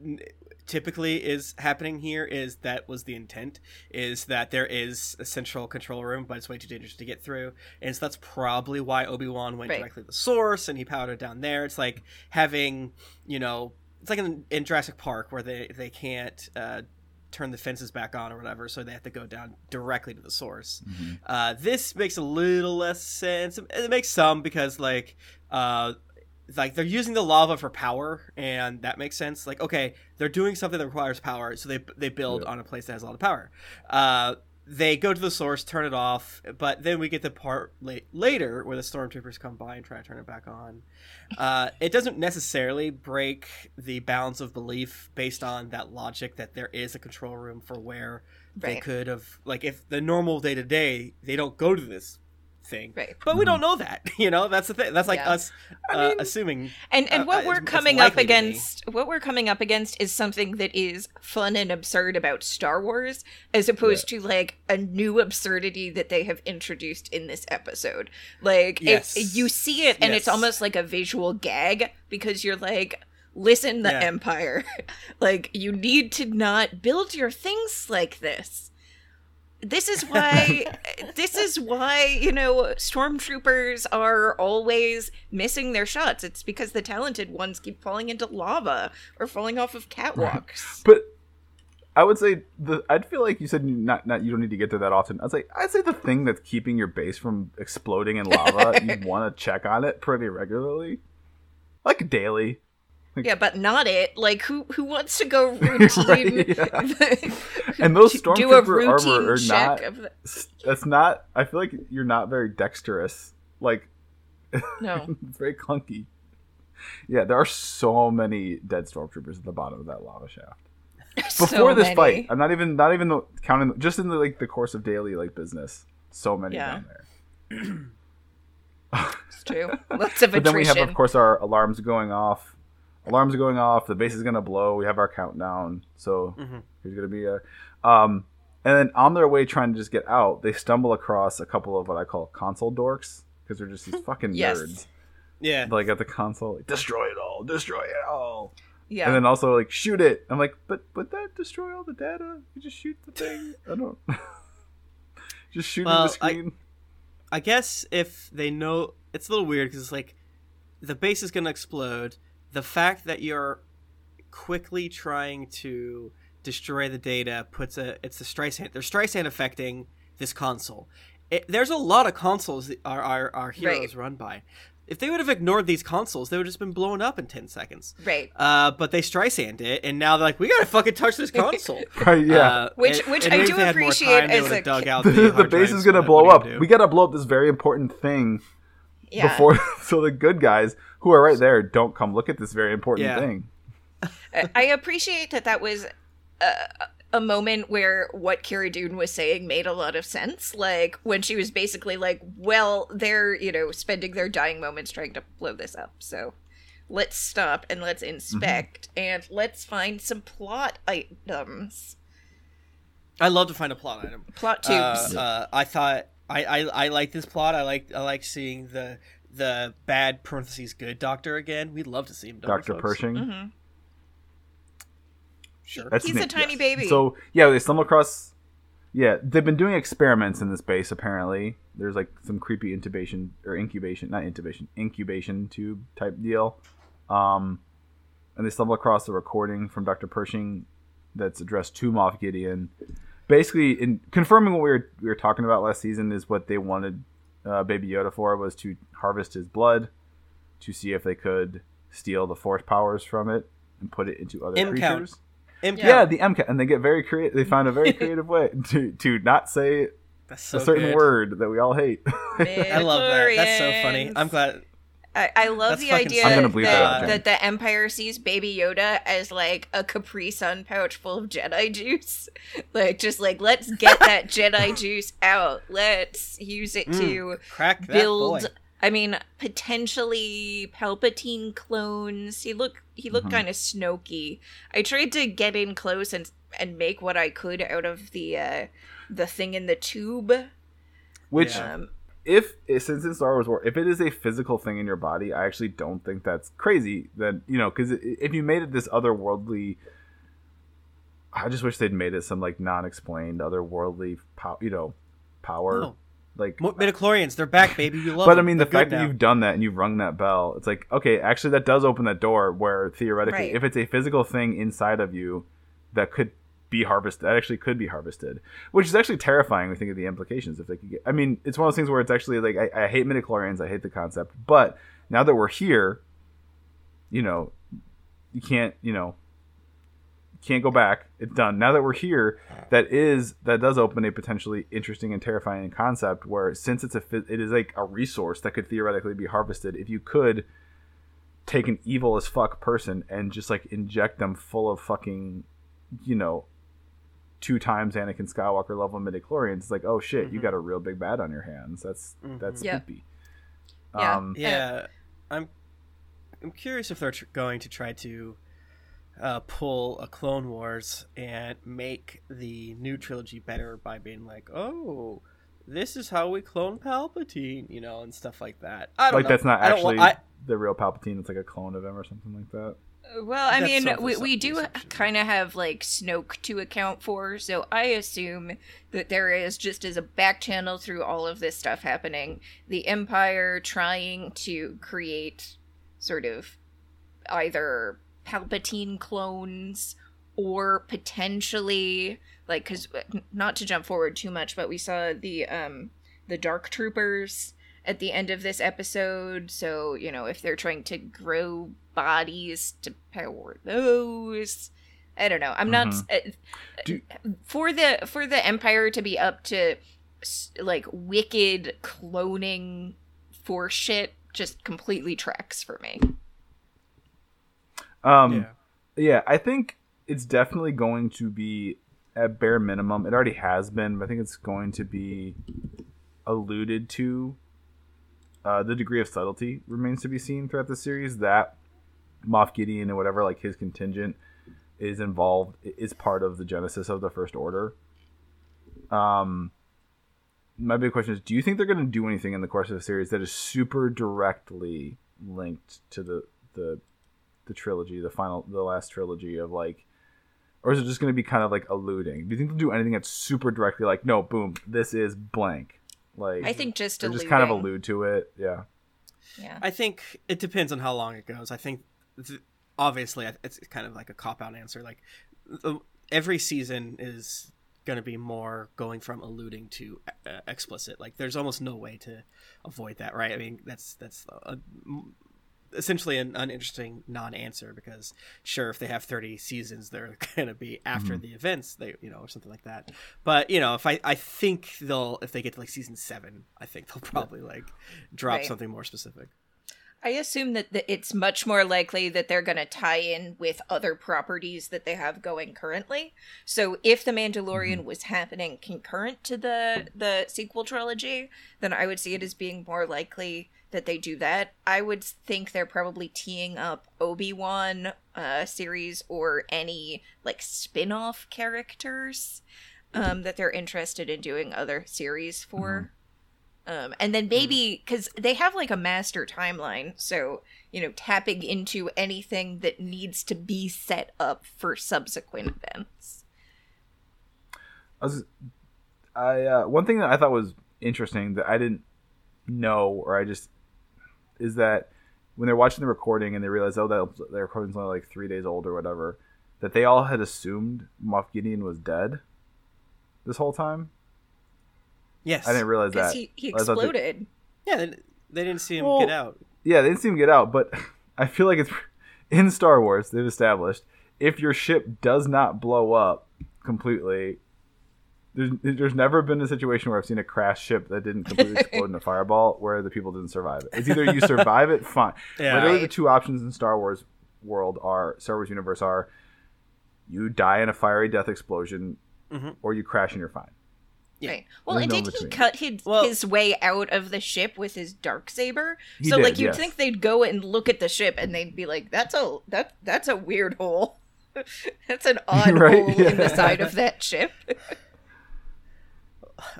n- typically is happening here is that was the intent is that there is a central control room but it's way too dangerous to get through and so that's probably why obi-wan went Right. directly to the source and he powdered down there it's like having you know it's like in, in jurassic park where they they can't uh, turn the fences back on or whatever so they have to go down directly to the source uh, this makes a little less sense. It makes some because like uh, like they're using the lava for power, and that makes sense. Like okay, they're doing something that requires power, so they they build Yeah. on a place that has a lot of power. Uh, they go to the source, turn it off, but then we get the part late, later where the stormtroopers come by and try to turn it back on. Uh, it doesn't necessarily break the bounds of belief based on that logic that there is a control room for where they could have like if the normal day to day they don't go to this thing. Right. But we don't know that. You know, that's the thing. That's like Yeah. us uh, assuming. And and uh, what uh, we're coming up likely to be. against, what we're coming up against, is something that is fun and absurd about Star Wars, as opposed to like a new absurdity that they have introduced in this episode. Like, Yes. it, you see it, and it's almost like a visual gag because you're like, "Listen, the Yeah. Empire, like you need to not build your things like this." This is why this is why you know stormtroopers are always missing their shots it's because the talented ones keep falling into lava or falling off of catwalks But I would say the I'd feel like you said you not not you don't need to get there that often. I'd say I'd say the thing that's keeping your base from exploding in lava, you want to check on it pretty regularly, like daily. Yeah but not it like who who wants to go routine Right, yeah. And those stormtrooper armor are not. the, That's not. I feel like you're not very dexterous. Like no it's very clunky. Yeah, there are so many dead stormtroopers at the bottom of that lava shaft. So Before this many. fight, I'm not even not even the, counting just in the like the course of daily like business. So many Yeah. down there. it's true lots of But then we have, of course, our alarms going off. Alarms are going off. The base is gonna blow. We have our countdown. So Mhm. here's gonna be a. Um, and then on their way trying to just get out, they stumble across a couple of what I call console dorks because they're just these fucking Yes. nerds. Yeah. Like at the console, like, destroy it all, destroy it all, yeah and then also like shoot it. I'm like, but would that destroy all the data? You just shoot the thing. I don't. just shoot Well, the I- screen. I guess if they know, it's a little weird because it's like the base is going to explode. The fact that you're quickly trying to destroy the data puts a it's the Streisand. There's Streisand affecting this console. It, there's a lot of consoles that our our, our heroes run by. If they would have ignored these consoles, they would have just been blown up in ten seconds. right Uh, but they Streisand it, and now they're like, we gotta fucking touch this console. Right? Yeah. Uh, Which- and- which and I do if they had more appreciate time, as a dug out the, the, the base drives, is gonna blow up. are We gotta blow up this very important thing yeah before, so the good guys who are right there don't come look at this very important Yeah. thing. I- I appreciate that that was a, a moment where what Cara Dune was saying made a lot of sense. Like when she was basically like, "Well, they're you know spending their dying moments trying to blow this up, so let's stop and let's inspect and let's find some plot items, I love to find a plot item. plot Uh, tubes." uh, I thought I, I I like this plot. I like I like seeing the the bad parentheses good doctor again. We'd love to see him. don't Doctor folks? Pershing. hmm Sure. That's He's his a tiny yes. baby. So yeah, they stumble across. Yeah, they've been doing experiments in this base. Apparently, there's like some creepy intubation or incubation, not intubation, incubation tube type deal. Um, and they stumble across a recording from Dr. Pershing that's addressed to Moff Gideon. Basically, in confirming what we were we were talking about last season is what they wanted uh, Baby Yoda for was to harvest his blood to see if they could steal the force powers from it and put it into other M count. creatures. M Yeah. Yeah, the MCAT, and they get very creative. They find a very creative way to to not say so a certain good. word that we all hate. I love that. That's so funny. I'm glad. I, I love That's the idea I'm gonna bleep that, that that the Empire sees Baby Yoda as like a Capri Sun pouch full of Jedi juice. Like, just like, let's get that Jedi juice out. Let's use it to Crack build. boy. I mean, potentially Palpatine clones. He look he looked Mhm. kind of Snoky. I tried to get in close and and make what I could out of the uh the thing in the tube. Which, Yeah. Um, if since in Star Wars War, if it is a physical thing in your body, I actually don't think that's crazy. Then you know, because if you made it this otherworldly, I just wish they'd made it some like non-explained otherworldly power. You know, power. No. Like, Midichlorians, they're back, baby. You love but I them. mean, the They're fact good that you've done that and you've rung that bell, it's like, okay, actually, that does open that door where theoretically, Right. if it's a physical thing inside of you that could be harvested, that actually could be harvested, which is actually terrifying. We think of the implications if they could get. I mean, it's one of those things where it's actually like, I, I hate midichlorians, I hate the concept, but now that we're here, you know, you can't, you know, can't go back. It's done. Now that we're here, that is that does open a potentially interesting and terrifying concept where since it's a it is like a resource that could theoretically be harvested if you could take an evil as fuck person and just like inject them full of fucking you know two times Anakin Skywalker level midichlorians, it's like, oh shit, you Mhm. got a real big bad on your hands. That's that's Mhm. Yeah. creepy. Yeah. Um, Yeah, I'm. I'm curious if they're tr- going to try to uh, pull a Clone Wars and make the new trilogy better by being like, oh, this is how we clone Palpatine, you know, and stuff like that. I don't like know. that's not I don't actually wa- I- the real Palpatine. It's like a clone of him or something like that. Well, I That's mean, we, we do kind of have like Snoke to account for, so I assume that there is just as a back channel through all of this stuff happening, the Empire trying to create sort of either Palpatine clones or potentially like because not to jump forward too much, but we saw the um the Dark Troopers at the end of this episode. So, you know, if they're trying to grow bodies to power those, I don't know. I'm not uh, Do- for the for the empire to be up to like wicked cloning for shit just completely tracks for me. Um, yeah. yeah, I think it's definitely going to be at bare minimum. It already has been, but I think it's going to be alluded to. Uh, the degree of subtlety remains to be seen throughout the series. That Moff Gideon and whatever like his contingent is involved is part of the genesis of the First Order. Um, my big question is: Do you think they're going to do anything in the course of the series that is super directly linked to the the the trilogy, the final, the last trilogy of like, or is it just going to be kind of like alluding? Do you think they'll do anything that's super directly like, no, boom, this is blank? Like, I think just just kind of allude to it. Yeah. Yeah. I think it depends on how long it goes. I think th- obviously it's kind of like a cop out answer. Like every season is going to be more going from alluding to uh, explicit. Like there's almost no way to avoid that, right? I mean, that's that's a, essentially an uninteresting non-answer because sure if they have 30 seasons they're going to be after Mhm. the events they you know or something like that but you know if i i think they'll if they get to like season 7 i think they'll probably like drop Right. something more specific I assume that the, it's much more likely that they're going to tie in with other properties that they have going currently. So if The Mandalorian was happening concurrent to the the sequel trilogy, then I would see it as being more likely that they do that. I would think they're probably teeing up Obi-Wan uh series or any like spin-off characters um that they're interested in doing other series for. Um, and then maybe because they have like a master timeline, so you know, tapping into anything that needs to be set up for subsequent events. I was, I uh, one thing that I thought was interesting that I didn't know or I just is that when they're watching the recording and they realize oh that the recording's only like three days old or whatever that they all had assumed Moff Gideon was dead this whole time. Yes I didn't realize that. he, he I thought that- exploded. yeah they, they didn't see him Well, get out yeah, they didn't see him get out, but I feel like it's in Star Wars. They've established if your ship does not blow up completely, there's, there's never been a situation where I've seen a crash ship that didn't completely explode in a fireball where the people didn't survive it. It's either you survive it, fine. Yeah. Literally, the two options in Star Wars world are Star Wars universe are you die in a fiery death explosion, Mhm. or you crash and you're fine. Yeah. Right. Well, There's and no did he between. cut his, Well- his way out of the ship with his dark saber? So, did, like, you'd yes. think they'd go and look at the ship and they'd be like, "That's a that that's a weird hole. that's an odd Right, hole in the side of that ship."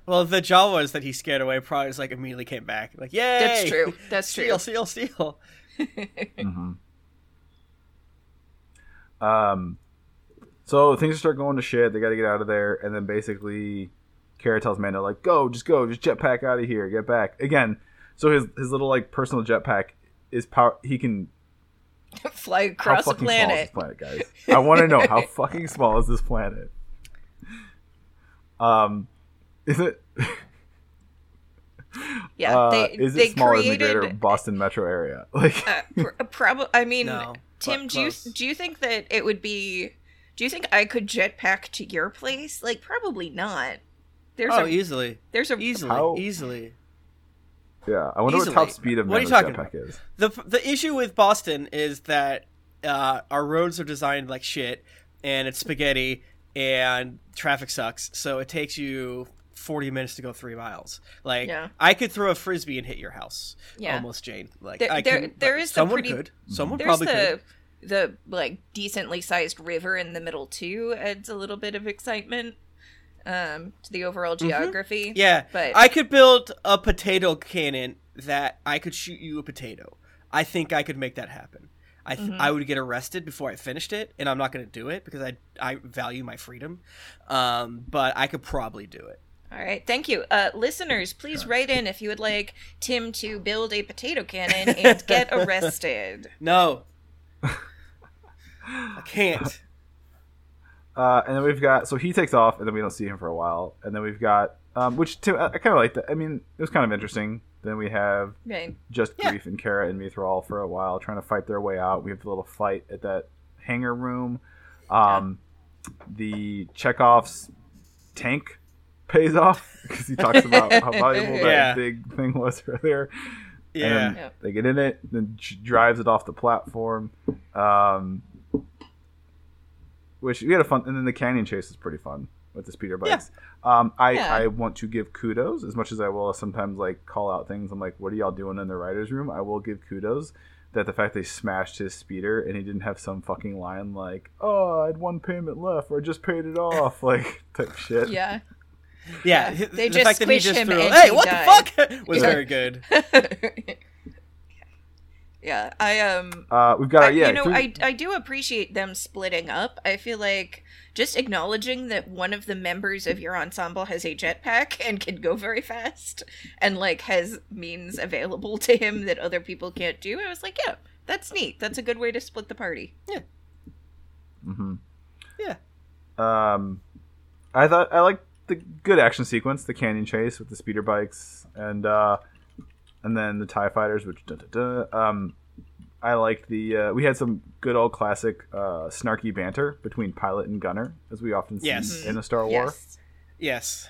well the jawas that he scared away probably just like immediately came back like yay That's true. That's true. steal steal steal hmm Um, so things start going to shit. They got to get out of there, and then basically, Cara tells Mando like, "Go, just go, just jetpack out of here, get back." Again, so his his little like personal jetpack is power. He can Fly how across the fucking small is planet. this planet, guys? I want to know how fucking small is this planet? Um, is it? Yeah, uh, they is they it smaller than the created. greater Boston metro area? Like, uh, pr- probably. I mean, No, Tim, but do you do you think that it would be? Do you think I could jetpack to your place? Like, probably not. There's oh a easily there's a easily How- easily yeah, I wonder what top speed of What are you talking jetpack is. the the issue with Boston is that uh, our roads are designed like shit, and it's spaghetti, and traffic sucks, so it takes you 40 minutes to go three miles. Like Yeah. I could throw a frisbee and hit your house. Yeah. Almost, Jane. Like There- I there- couldn't, there but the someone pretty- could. Someone There's probably the could. the like decently sized river in the middle too adds a little bit of excitement um to the overall geography. Mm-hmm. Yeah, but I could build a potato cannon that I could shoot you a potato. I think I could make that happen. I th- Mm-hmm. I would get arrested before I finished it, and I'm not going to do it because I I value my freedom. Um, but I could probably do it. All right, thank you. Uh, listeners, please write in if you would like Tim to build a potato cannon and get arrested. No, I can't. Uh, and then we've got so he takes off, and then we don't see him for a while, and then we've got um, which Tim, I, I kind of like that. I mean, it was kind of interesting. Then we have Right. just Yeah. Greef and Cara and Mythrol for a while, trying to fight their way out. We have a little fight at that hangar room. Um, The Chekhov's tank pays off because he talks about how valuable that Yeah. big thing was earlier. Yeah, And Yeah. they get in it, then drives it off the platform. Um, which we had a fun, and then the canyon chase is pretty fun with the speeder bikes. Um, I Yeah. I want to give kudos as much as I will sometimes like call out things. I'm like, what are y'all doing in the writers' room? I will give kudos that the fact they smashed his speeder and he didn't have some fucking line like, oh, I had one payment left or I just paid it off, like type shit. Yeah. yeah. Yeah, the- they the just fact that he just him threw, and "Hey, he what died." the fuck?" was Yeah. very good. yeah, I um Uh, we've got I, our, yeah, you know, food- I I do appreciate them splitting up. I feel like just acknowledging that one of the members of your ensemble has a jetpack and can go very fast, and like has means available to him that other people can't do. I was like, yeah, that's neat. That's a good way to split the party. Yeah. Mm hmm Yeah. Um, I thought I liked the good action sequence, the canyon chase with the speeder bikes, and uh, and then the Tie Fighters, which da, da, da. um, I liked the. Uh, we had some good old classic uh, snarky banter between pilot and gunner, as we often see Yes. in a Star War. Yes. Yes.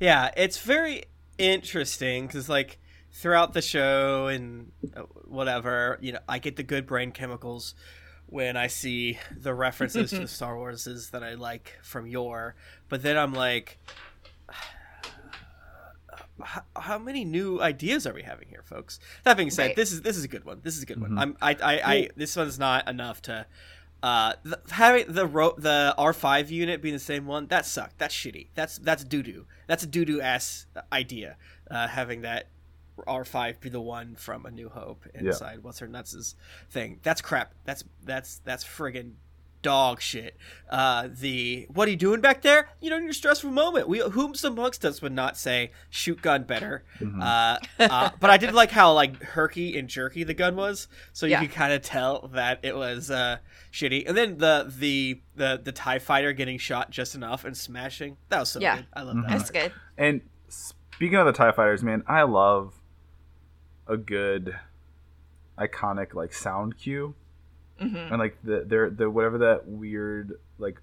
Yeah, it's very interesting because, like, throughout the show and uh, whatever, you know, I get the good brain chemicals when I see the references to the Star Warses that I like from your, But then I'm like, how, how many new ideas are we having here, folks? That being said, Right. this is this is a good one. This is a good Mhm. one. I'm I I, I this one's not enough to. Uh, the, having the ro- the R five unit being the same one that sucked. That's shitty. That's that's doo doo. That's a doo doo ass idea. Uh, having that R five be the one from A New Hope inside what's her nuts's thing. That's crap. That's that's that's friggin' dog shit. Uh, the what are you doing back there? You know, in your stressful moment. We whom amongst us would not say shoot gun better. Mhm. Uh, uh, but I did like how like herky and jerky the gun was, so you Yeah. could kind of tell that it was uh, shitty. And then the the the the Tie Fighter getting shot just enough and smashing that was so Yeah. good. I love Mhm. that. That's good. And speaking of the Tie Fighters, man, I love a good iconic like sound cue. Hmm and like the their the whatever that weird like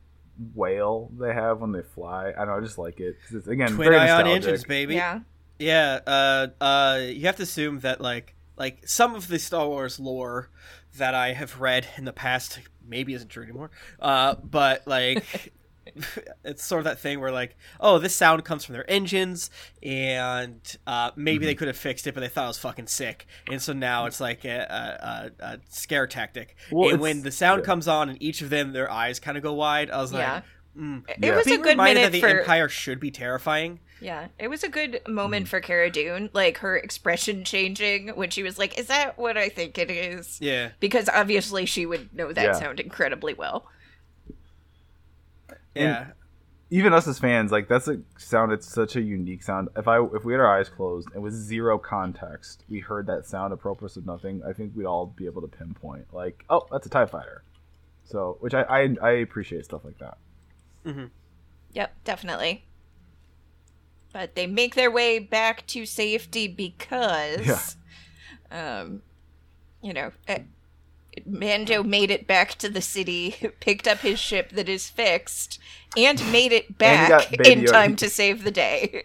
whale they have when they fly. I don't know, I just like it 'cause it's again Twin very ion nostalgic. engines, baby. Yeah. Yeah, uh, uh, you have to assume that like like some of the Star Wars lore that I have read in the past maybe isn't true anymore. Uh, but like it's sort of that thing where like, oh, this sound comes from their engines, and uh, maybe Mm-hmm. they could have fixed it, but they thought it was fucking sick, and so now it's like a, a, a, a scare tactic. Well, and when the sound yeah. comes on, and each of them their eyes kind of go wide, I was Yeah. like. Mm. It Yeah. was Being a good reminded minute that the for Empire should be terrifying. Yeah, it was a good moment Mm-hmm. for Cara Dune, like her expression changing when she was like, "Is that what I think it is?" Yeah. Because obviously she would know that Yeah. sound incredibly well. Yeah. Even us as fans, like that's a sound. It's such a unique sound. If I if we had our eyes closed and with zero context, we heard that sound apropos of nothing. I think we'd all be able to pinpoint like, oh, that's a Tie Fighter. So, which I I, I appreciate stuff like that. Yep, definitely. But they make their way back to safety because, um, you know, uh, Mando made it back to the city, picked up his ship that is fixed, and made it back got Baby in Yoda. time to save the day.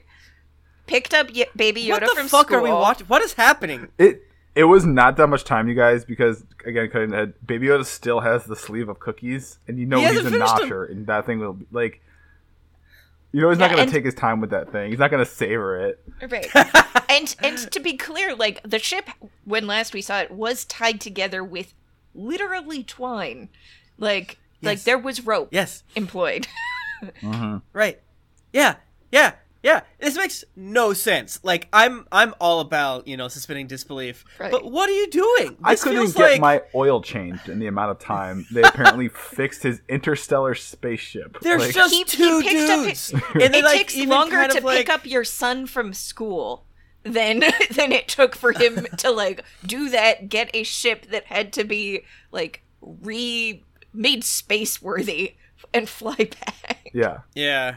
Picked up y- Baby Yoda what the from fuck school. are we watching? What is happening? It it was not that much time, you guys, because again, cutting the head, Baby Yoda still has the sleeve of cookies, and you know He he's a finished them. notcher, and that thing will be like. You know he's not gonna take his time with that thing. He's not gonna savor it. Right. and and to be clear, like the ship when last we saw it was tied together with literally twine. Like like there was rope Yes. employed. Mm-hmm. Right. Yeah. Yeah. Yeah. This makes no sense. Like I'm I'm all about, you know, suspending disbelief. Right. But what are you doing? I couldn't feels get like my oil changed in the amount of time they apparently fixed his interstellar spaceship. there's Like, just He- he two picked up dudes. his- and it like takes longer kind to of like, pick up your son from school than than it took for him to like do that, get a ship that had to be like re made space worthy and fly back. yeah, Yeah.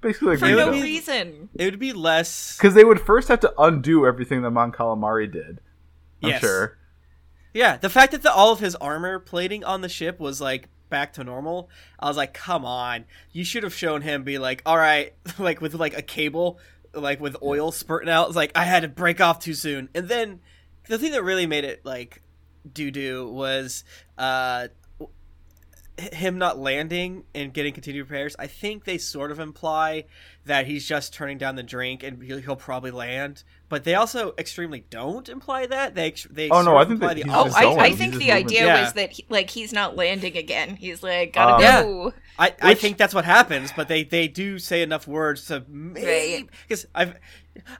basically like For no we- reason. It would be less because they would first have to undo everything that Mon Calamari did. I'm Yes. sure. Yeah, the fact that the, all of his armor plating on the ship was like back to normal, I was like, come on. You should have shown him be like, all right, like with like a cable, like with oil spurting out. It's like I had to break off too soon. And then the thing that really made it like doo doo was uh him not landing and getting continued repairs. I think they sort of imply that he's just turning down the drink and he'll, he'll probably land. But they also extremely don't imply that. They they Oh, no, I think that the Oh, I. I think the idea Yeah. was that he, like he's not landing again. He's like gotta Um, go. I, I Which- think that's what happens, but they, they do say enough words to maybe because I've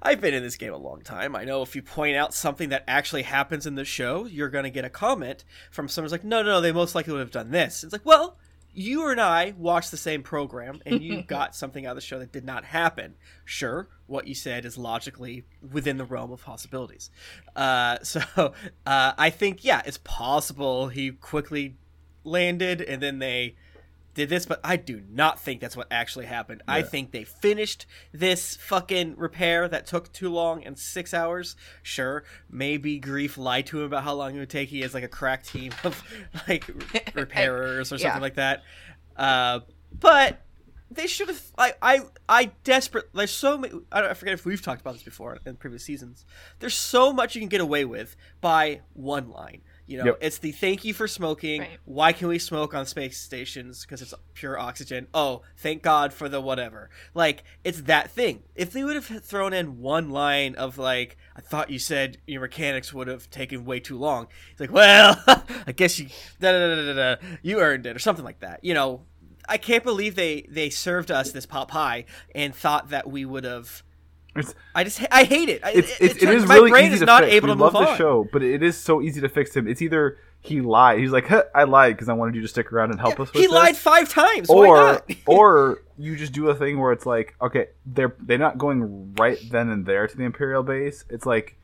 I've been in this game a long time. I know if you point out something that actually happens in the show, you're gonna get a comment from someone's like, no, no, no, they most likely would have done this. It's like, well, you and I watched the same program, and you got something out of the show that did not happen. Sure, what you said is logically within the realm of possibilities. Uh, so uh, I think yeah, it's possible he quickly landed, and then they did this, but I do not think that's what actually happened. I think they finished this fucking repair that took too long and six hours. Sure, maybe Greef lied to him about how long it would take. He has like a crack team of like repairers or something Yeah. like that. Uh, but they should have. I, I, I desperate. There's so many. I, don't, I forget if we've talked about this before in previous seasons. There's so much you can get away with by one line. You know, Yep. it's the thank you for smoking. Right. Why can we smoke on space stations? Because it's pure oxygen. Oh, thank God for the whatever. Like, it's that thing. If they would have thrown in one line of, like, I thought you said your mechanics would have taken way too long. It's like, well, I guess you, da, da, da, da, da, da, you earned it, or something like that. You know, I can't believe they, they served us this pot pie and thought that we would have. It's, I just, I hate it. I- it's, it's, it is my really brain is to not fix. able we to love move the show, but it is so easy to fix him. It's either he lied. He's like, huh, I lied because I wanted you to stick around and help us with He this. lied five times. Why or not? or you just do a thing where it's like, okay, they're they're not going right then and there to the Imperial base. It's like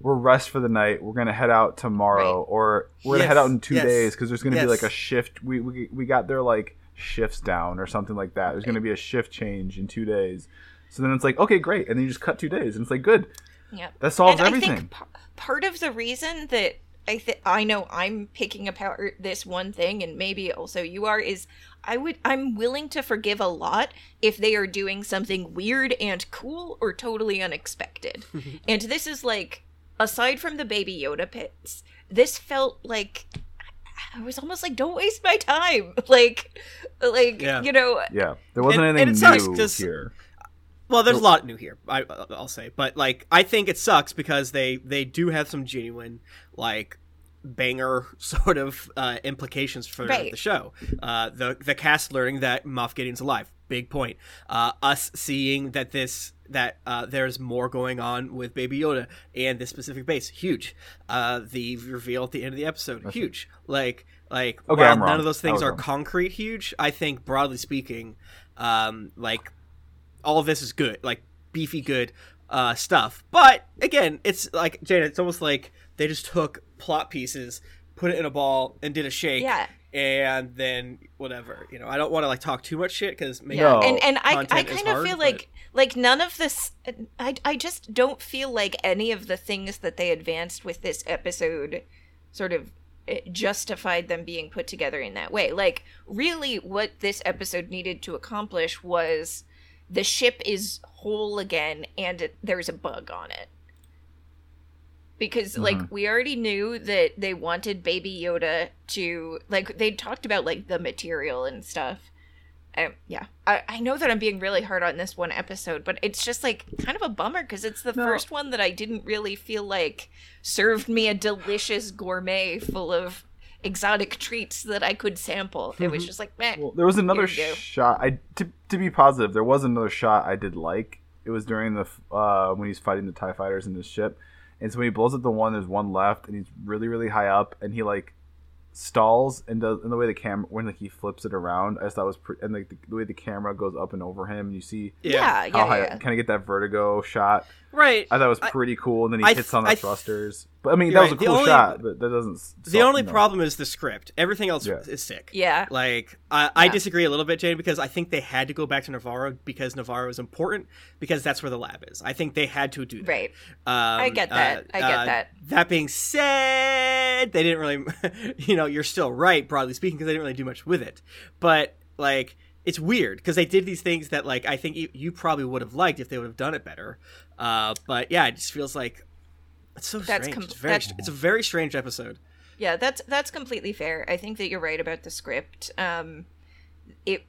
we're rest for the night. We're gonna head out tomorrow, Right. or we're gonna Yes, head out in two yes, days because there's gonna be like a shift. We, we we got their like shifts down or something like that. There's gonna be a shift change in two days. So then it's like, okay, great, and then you just cut two days, and it's like, good. Yeah. That solves and everything. I think p- part of the reason that I th- I know I'm picking apart this one thing, and maybe also you are, is I would I'm willing to forgive a lot if they are doing something weird and cool or totally unexpected. and this is like, aside from the Baby Yoda pits, this felt like I was almost like, don't waste my time. Like, like Yeah. you know, Yeah, there wasn't And- anything and it sucks here. Well, there's a lot new here. I, I'll say, but like, I think it sucks because they they do have some genuine like banger sort of uh, implications for Right. the show. Uh, the the cast learning that Moff Gideon's alive, big point. Uh, us seeing that this that uh, there's more going on with Baby Yoda and this specific base, huge. Uh, the reveal at the end of the episode, huge. Like like Okay, while none of those things are wrong. concrete huge, I think broadly speaking, um, like all of this is good, like beefy good uh, stuff. But again, it's like Jada, it's almost like they just took plot pieces, put it in a ball, and did a shake. Yeah. And then whatever, you know, I don't want to like talk too much shit because maybe No. and and I I kind of hard, feel but- like like none of this I I just don't feel like any of the things that they advanced with this episode sort of eh, justified them being put together in that way. Like really what this episode needed to accomplish was the ship is whole again and it, there's a bug on it. because like we already knew that they wanted baby yoda to like they talked about like the material and stuff um, yeah I, I know that i'm being really hard on this one episode but it's just like kind of a bummer because it's the No. first one that i didn't really feel like served me a delicious gourmet full of exotic treats that i could sample it was just like meh. Well, there was another Here you go. shot. I to to be positive, there was another shot I did like. It was during the uh, when he's fighting the Tie Fighters in his ship, and so when he blows up the one, there's one left, and he's really really high up, and he like stalls and does and the way the camera when like he flips it around. I just thought was pretty, and like the, the way the camera goes up and over him, you see yeah yeah how high, yeah kind of get that vertigo shot. Right. I thought it was I- pretty cool, and then he I hits th- on the I th- thrusters. But I mean, You're that was a right. The cool only- shot, but that doesn't. s- The only you problem is the script. Everything else Yeah. is sick. yeah Like I, I disagree a little bit, Jane, because I think they had to go back to Nevarro because Nevarro is important because that's where the lab is. I think they had to do that. right Um, I get that. I get that. That being said, they didn't really, you know, you're still right, broadly speaking, because they didn't really do much with it. But like, it's weird because they did these things that like I think you, you probably would have liked if they would have done it better. Uh, but yeah, it just feels like it's so That's strange. com- it's very, that's- it's a very strange episode. Yeah, that's that's completely fair. I think that you're right about the script. Um it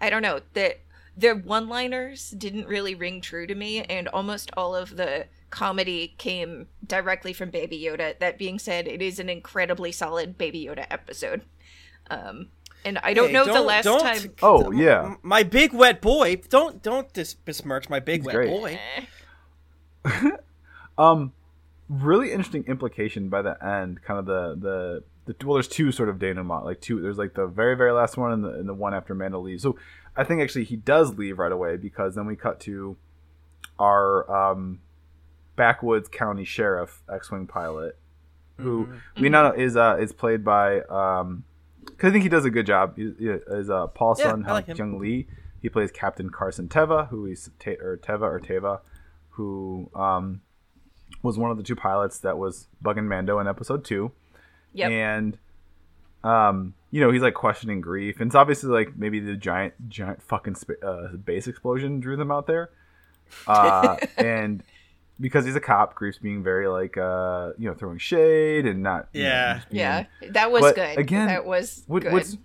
I don't know, that their one-liners didn't really ring true to me and almost all of the comedy came directly from Baby Yoda. That being said, it is an incredibly solid Baby Yoda episode. Um and I don't Hey, know the don't- last don't- time Oh yeah, my big wet boy. Don't don't dis- besmirch my big He's wet great. boy. Eh, Um, really interesting implication by the end. Kind of the the, the well, there's two sort of denouement, like two. There's like the very very last one and the and the one after Mando leaves. So I think actually he does leave right away because then we cut to our um backwoods county sheriff X-wing pilot who Mm-hmm. we know is uh is played by um because I think he does a good job. He, he is uh Paul Yeah, Sun like. Hyung Lee. He plays Captain Carson Teva, who is Te- or Teva or Teva, who um was one of the two pilots that was bugging Mando in episode two. Yep. And um, you know, he's like questioning Greef, and it's obviously like maybe the giant, giant fucking spa- uh, base explosion drew them out there. Uh, and because he's a cop, Greef's being very like, uh, you know, throwing shade and not, you know, Yeah. just yeah, that was But good. again, that was what, good. what's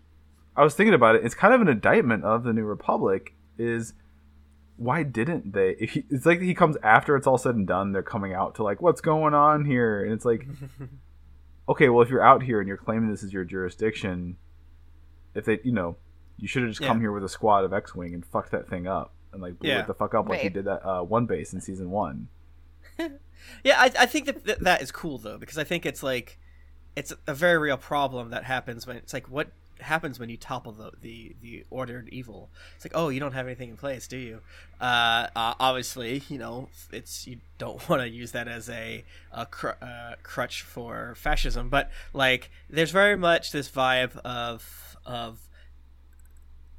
I was thinking about it. It's kind of an indictment of the New Republic. Is why didn't they? If he, it's like he comes after it's all said and done. They're coming out to like, what's going on here? And it's like, okay, well, if you're out here and you're claiming this is your jurisdiction, if they, you know, you should have just come here with a squad of X-wing and fucked that thing up and like blew Yeah. it the fuck up like he did that uh, one base in season one. Yeah, I, I think that, that that is cool though because I think it's like it's a very real problem that happens when it's like what happens when you topple the the, the ordered evil. It's like oh you don't have anything in place, do you? Uh, uh, obviously, you know it's you don't want to use that as a, a cr- uh, crutch for fascism, but like there's very much this vibe of of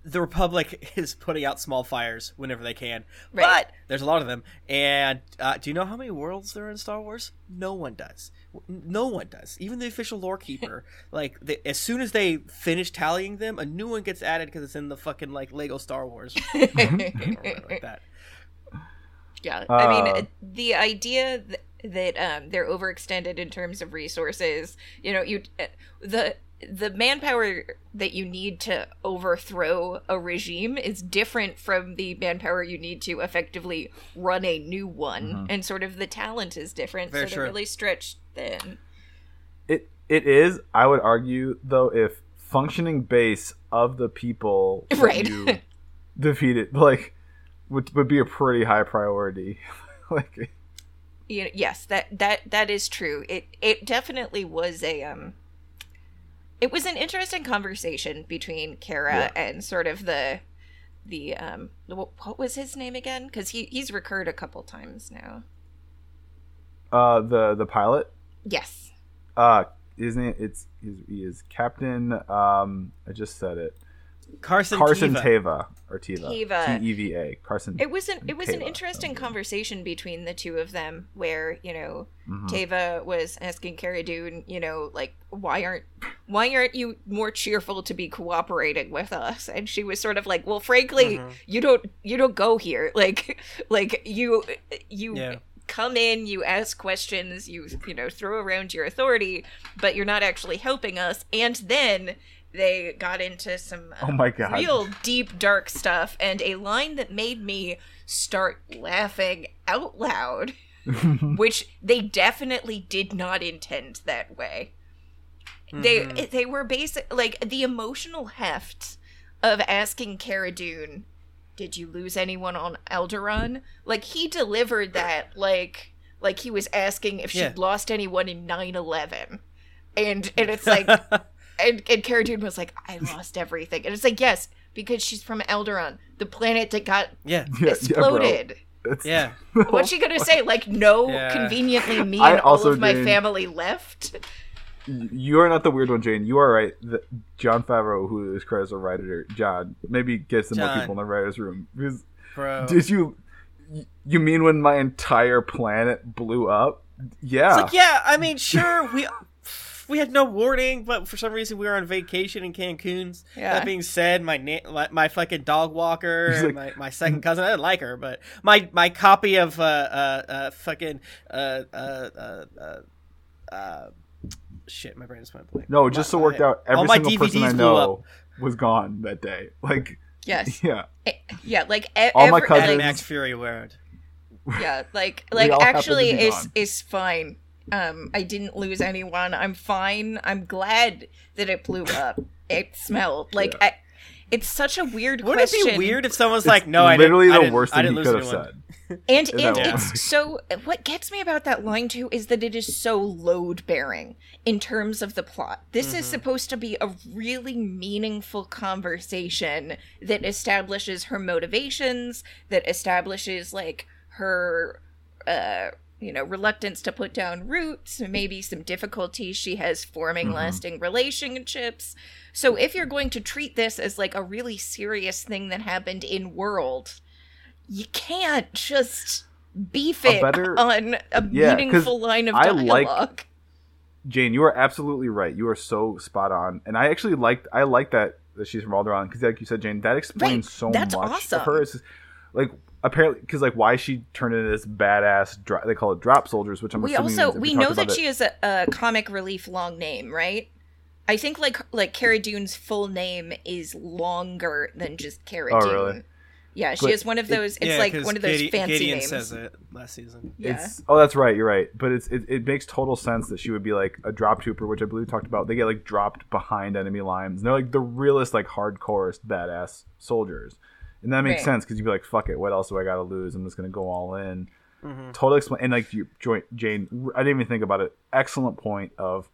the Republic is putting out small fires whenever they can, Right. but there's a lot of them. And uh, do you know how many worlds there are in Star Wars? No one does. N- No one does. Even the official lore keeper. like, they, as soon as they finish tallying them, a new one gets added because it's in the fucking like Lego Star Wars like that. Yeah, I mean Uh, the idea th- that um, they're overextended in terms of resources. You know, you uh, the the manpower that you need to overthrow a regime is different from the manpower you need to effectively run a new one, and sort of the talent is different. Very so true. they're really stretched thin. It it is. I would argue though, if functioning base of the people that Right. you defeated, like, would would be a pretty high priority. like, you know, yes that that that is true it it definitely was a um it was an interesting conversation between Cara Yeah. and sort of the the um what was his name again because he he's recurred a couple times now uh, the the pilot, yes uh, his name it's his, he is Captain. Um, I just said it. Carson, Carson Teva. Teva or Teva. Teva. T E V A. Carson. it was an it was an interesting Okay. conversation between the two of them where you know Mhm. Teva was asking Cara Dune, you know, like why aren't why aren't you more cheerful to be cooperating with us? And she was sort of like, well, frankly, Mhm. you don't you don't go here, like like you you Yeah. come in, you ask questions, you you know throw around your authority, but you're not actually helping us. And then they got into some uh, Oh my God. real deep dark stuff, and a line that made me start laughing out loud, which they definitely did not intend that way. They they were basic like the emotional heft of asking Cara Dune, "Did you lose anyone on Alderaan?" Like he delivered that like like he was asking if she'd Yeah. lost anyone in 9/11. And and it's like and and Cara Dune was like, "I lost everything." And it's like, "Yes, because she's from Alderaan, the planet that got Yeah. Yeah, yeah, exploded." Yeah. What's she gonna say? Like, no, Yeah. conveniently, me I and all of my didn't- family left. You are not the weird one, Jane. You are right. The, Jon Favreau, who is credited as a writer, Jon, maybe get some more people in the writers' room. Because Bro. did you? You mean when my entire planet blew up? Yeah. It's like, yeah, I mean, sure, we we had no warning, but for some reason we were on vacation in Cancun's. Yeah. That being said, my na- my, my fucking dog walker, He's like- my, my second cousin, I didn't like her, but my my copy of uh uh, uh fucking uh uh uh. uh, uh Shit, my brain just went blank. No, it just so My- worked out. all Every my single person I know was gone that day. Like, Yes, yeah. Eh, yeah, like e- All my cousins- like, Max Fury Word. yeah, like like all happen to actually be is gone. is fine. Um, I didn't lose anyone. I'm fine. I'm glad that it blew up. It smelled like Yeah. I. It's such a weird Wouldn't question. it be weird if someone's It's like, "No, I literally didn't, I the didn't- worst I thing didn't he could have anyone." said. And and it's so what gets me about that line too is that it is so load bearing in terms of the plot. This is supposed to be a really meaningful conversation that establishes her motivations, that establishes like her uh you know, reluctance to put down roots, maybe some difficulties she has forming mm-hmm. lasting relationships. So if you're going to treat this as like a really serious thing that happened in world, you can't just beef A it better- on a Yeah, meaningful line of I dialogue. like- Jane, you are absolutely right. You are so spot on, and I actually liked. I like that that she's from Alderaan because, like you said, Jane, that explains Right, so that's much awesome. of her. It's just, like apparently because like why she turned into this badass. Dro- they call it drop soldiers, which I'm assuming we also means- we know that it. she is a, a comic relief long name, right? I think like like Cara Dune's full name is longer than just Cara Oh, Dune. really? Yeah, she But has one of it- those. It's yeah, like 'cause one of those Gideon, fancy Gideon names. says it last season. Yeah. It's oh that's right, you're right. But it's it, it makes total sense that she would be like a drop trooper, which I believe we talked about. They get like dropped behind enemy lines. And they're like the realest, like hardcore badass soldiers. And that makes Right. sense because you'd be like, fuck it, what else do I gotta lose? I'm just gonna go all in. Mhm. Total explain and like you joint Jane I didn't even think about it. Excellent point of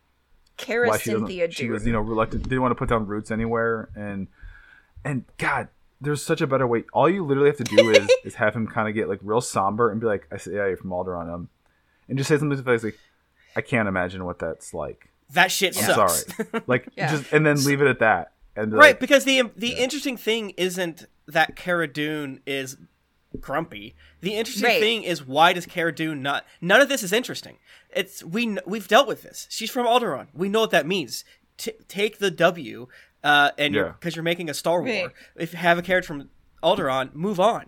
Cara why she Cynthia she was, you know, reluctant didn't want to put down roots anywhere and and God, there's such a better way. All you literally have to do is is have him kind of get like real somber and be like, I say, yeah, you're from Alderaan, um, and just say something to the face like, I can't imagine what that's like. That shit I'm sucks. sorry, like Yeah. just and then leave it at that. And right, like, because the the interesting thing isn't that Cara Dune is grumpy. The interesting Right. thing is why does Cara Dune not? None of this is interesting. It's we we've dealt with this. She's from Alderaan. We know what that means. T- take the W, uh, and you're because you're making a Star War. Right. If you have a character from Alderaan, move on.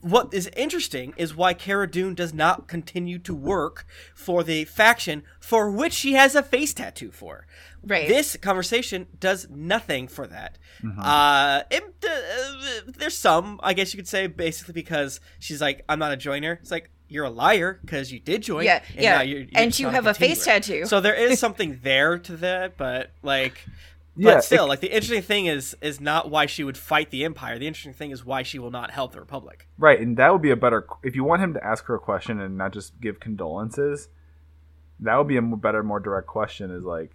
What is interesting is why Cara Dune does not continue to work for the faction for which she has a face tattoo for. Right. This conversation does nothing for that. Uh, it, uh, there's some, I guess you could say, basically because she's like, I'm not a joiner. It's like you're a liar because you did join. Yeah, and yeah. now you're- you're And you have a face continuer. tattoo. So there is something there to that, but like. Yeah, But still, it- like the interesting thing is is not why she would fight the Empire. The interesting thing is why she will not help the Republic. right, and that would be a better if you want him to ask her a question and not just give condolences. That would be a better, more direct question. Is like,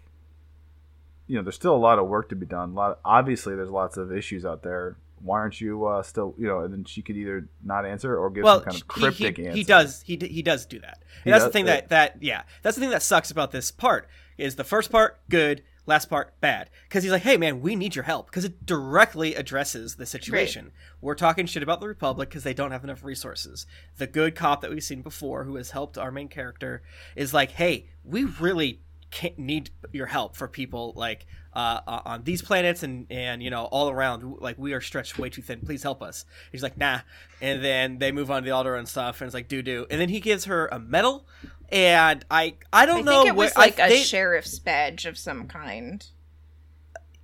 you know, there's still a lot of work to be done. A lot, obviously, there's lots of issues out there. Why aren't you uh, still, you know? And then she could either not answer or give well, some kind of cryptic he, answer. he does he d- he does do that. He And that's the thing Yeah. that that yeah, that's the thing that sucks about this part is the first part good, last part bad because he's like, hey man, we need your help because it directly addresses the situation. We're talking shit about the Republic because they don't have enough resources. The good cop that we've seen before who has helped our main character is like, hey, we really can't need your help for people like uh, on these planets and and you know all around. Like we are stretched way too thin. Please help us." He's like, "Nah," and then they move on to the Alderaan stuff, and it's like, "Do do," and then he gives her a medal, and I I don't I know think it was where- like a they- sheriff's badge of some kind.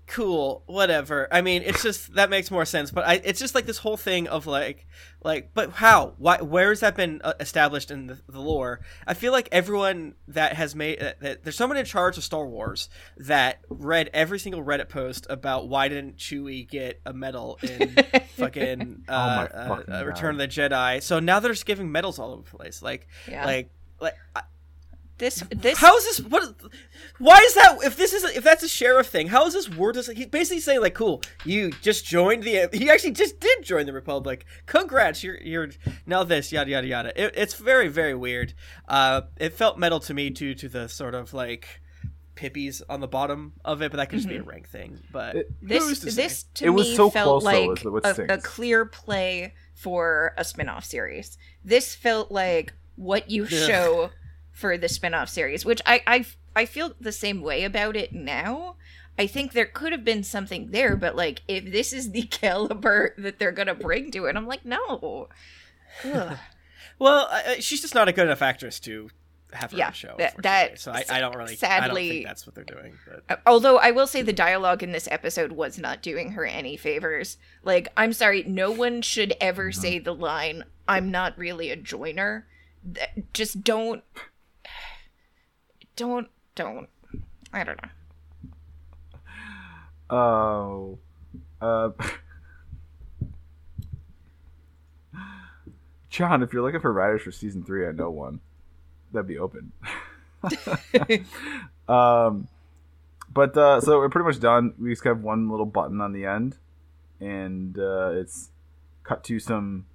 Cool whatever. I mean it's just that makes more sense but I, it's just like this whole thing of like like but how? Why where has that been uh, established in the, the lore? I feel like everyone that has made that, that there's someone in charge of star wars that read every single reddit post about why didn't chewie get a medal in fucking uh, my uh, fucking uh, return of the jedi. So now they're just giving medals all over the place. Like Yeah. like like This this how is this? What? Why is that? If this is if that's a sheriff thing, how is this word? He's basically saying like, "Cool, you just joined the. He actually just did join the Republic. Congrats, you're you're now this yada yada yada. It, it's very very weird. Uh, it felt metal to me due to the sort of like pippies on the bottom of it, but that could just be a rank thing. But It- this to this to It was me so felt close, like is what a, a clear play for a spin-off series. This felt like what you Ugh. show for the spin-off series, which I I I feel the same way about it now. I think there could have been something there, but like if this is the caliber that they're gonna bring to it, I'm like, no. Well, I, I- she's just not a good enough actress to have her Yeah, show. that- that- so I, I don't really. I don't sadly- think that's what they're doing. But uh, Although I will say the dialogue in this episode was not doing her any favors. Like, I'm sorry, no one should ever Mm-hmm. say the line, I'm not really a joiner. Just don't. Don't. Don't. I don't know. Oh. Uh, Jon, if you're looking for writers for season three, I know one. That'd be open. um, but uh, so we're pretty much done. We just have one little button on the end, and uh, it's cut to some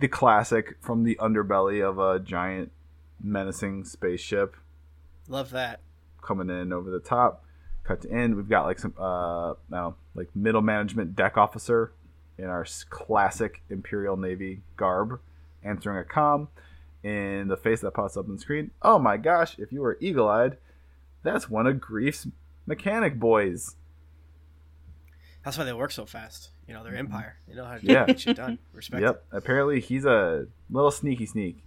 the classic from the underbelly of a giant menacing spaceship love that. coming in over the top. Cut to end. We've got like some uh now like middle management deck officer in our classic Imperial Navy garb, answering a com In the face that pops up on the screen. Oh my gosh! If you were eagle-eyed, that's one of Greef's mechanic boys. That's why they work so fast. You know, they're empire. They know how to Yeah. get shit done. Respect it. Yep. Apparently, he's a little sneaky sneak,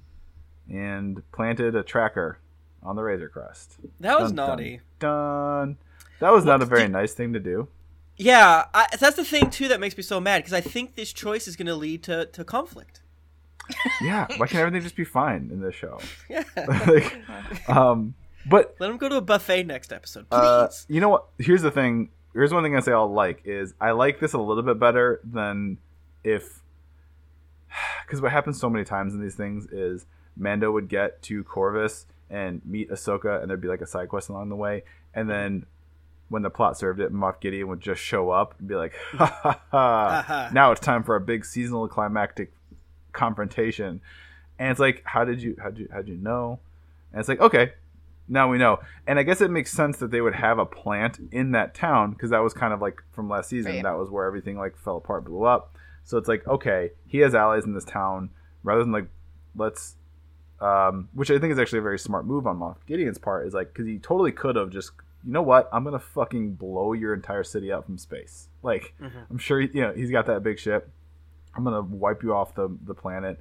and planted a tracker on the Razor Crest. That was Dun, naughty. Done. That was not a very nice thing to do. Yeah, I, that's the thing too that makes me so mad because I think this choice is going to lead to, to conflict. Yeah. Why can't everything just be fine in this show? Yeah, like, um, but let him go to a buffet next episode, please. uh, you know what? Here's the thing. Here's one thing I say I'll like is I like this a little bit better than if because what happens so many times in these things is Mando would get to Corvus and meet Ahsoka, and there'd be like a side quest along the way, and then when the plot served it, Moff Gideon would just show up and be like, "Ha ha ha! Uh-huh. Now it's time for a big seasonal climactic confrontation." And it's like, how did you, how did you, how did you know? And it's like, okay, now we know. And I guess it makes sense that they would have a plant in that town because that was kind of like from last season. Right. That was where everything like fell apart, blew up. So it's like, okay, he has allies in this town. Rather than like, let's, um, which I think is actually a very smart move on Moff Gideon's part, is like because he totally could have just, you know what, I'm gonna fucking blow your entire city out from space. Like, Mhm. I'm sure he, you know he's got that big ship. I'm gonna wipe you off the the planet.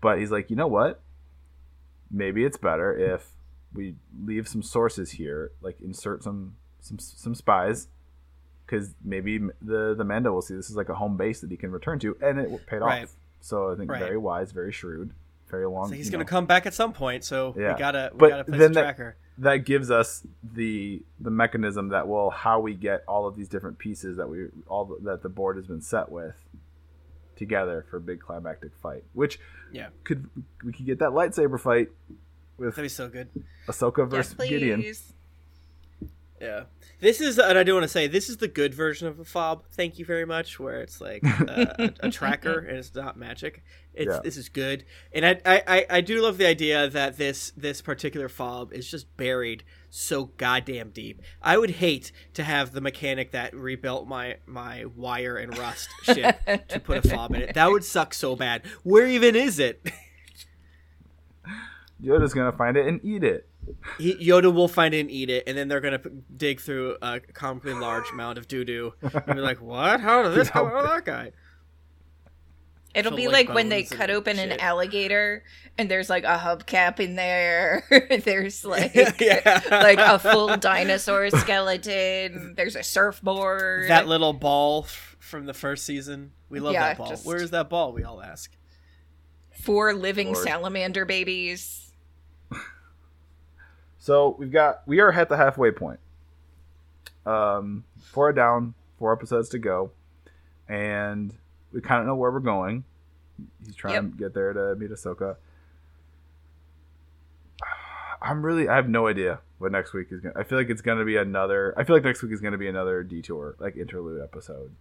But he's like, you know what? Maybe it's better if we leave some sources here, like insert some some some spies, because maybe the the Mando will see this is like a home base that he can return to, and it paid Right. off. So I think Right. very wise, very shrewd, very long. so he's going to come back at some point, so Yeah. we gotta we But gotta place then a tracker. that gives us the the mechanism that will how we get all of these different pieces that we all that the board has been set with together for a big climactic fight which Yeah. could we could get that lightsaber fight with That'd be so good. Ahsoka Yes, versus Gideon please. Yeah. This is, and I do want to say, this is the good version of a fob. Thank you very much. Where it's like uh, a, a tracker and it's not magic. It's Yeah. this is good, and I, I I- I do love the idea that this this particular fob is just buried so goddamn deep. I would hate to have the mechanic that rebuilt my my wire and rust ship to put a fob in it. That would suck so bad. Where even is it? You're just gonna find it and eat it he, Yoda will find it and eat it, and then they're gonna p- dig through a comically large mound of doo doo and be like, "What? How did this come out of that guy?" It'll Full be of like when they cut open an alligator and there's like a hubcap in there. there's like yeah, like a full dinosaur skeleton. There's a surfboard. that little ball f- from the first season. We love Yeah, that ball. just- Where is that ball? We all ask. four living Lord. salamander babies. So we've got we are at the halfway point. Um, four down, four episodes to go, and we kind of know where we're going. He's trying Yep. to get there to meet Ahsoka. I'm really I have no idea what next week is gonna. I feel like it's gonna be another. I feel like next week is gonna be another detour, like interlude episode.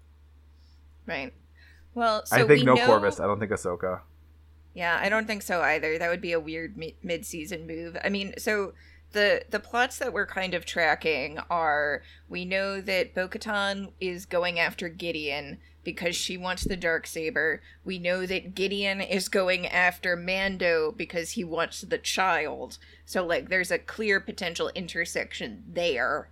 Right. Well, so I think we no know... Corvus. I don't think Ahsoka. Yeah, I don't think so either. That would be a weird mi- mid-season move. I mean, so the the plots that we're kind of tracking are we know that Bo-Katan is going after Gideon because she wants the dark saber. We know that Gideon is going after Mando because he wants the child. So like there's a clear potential intersection there.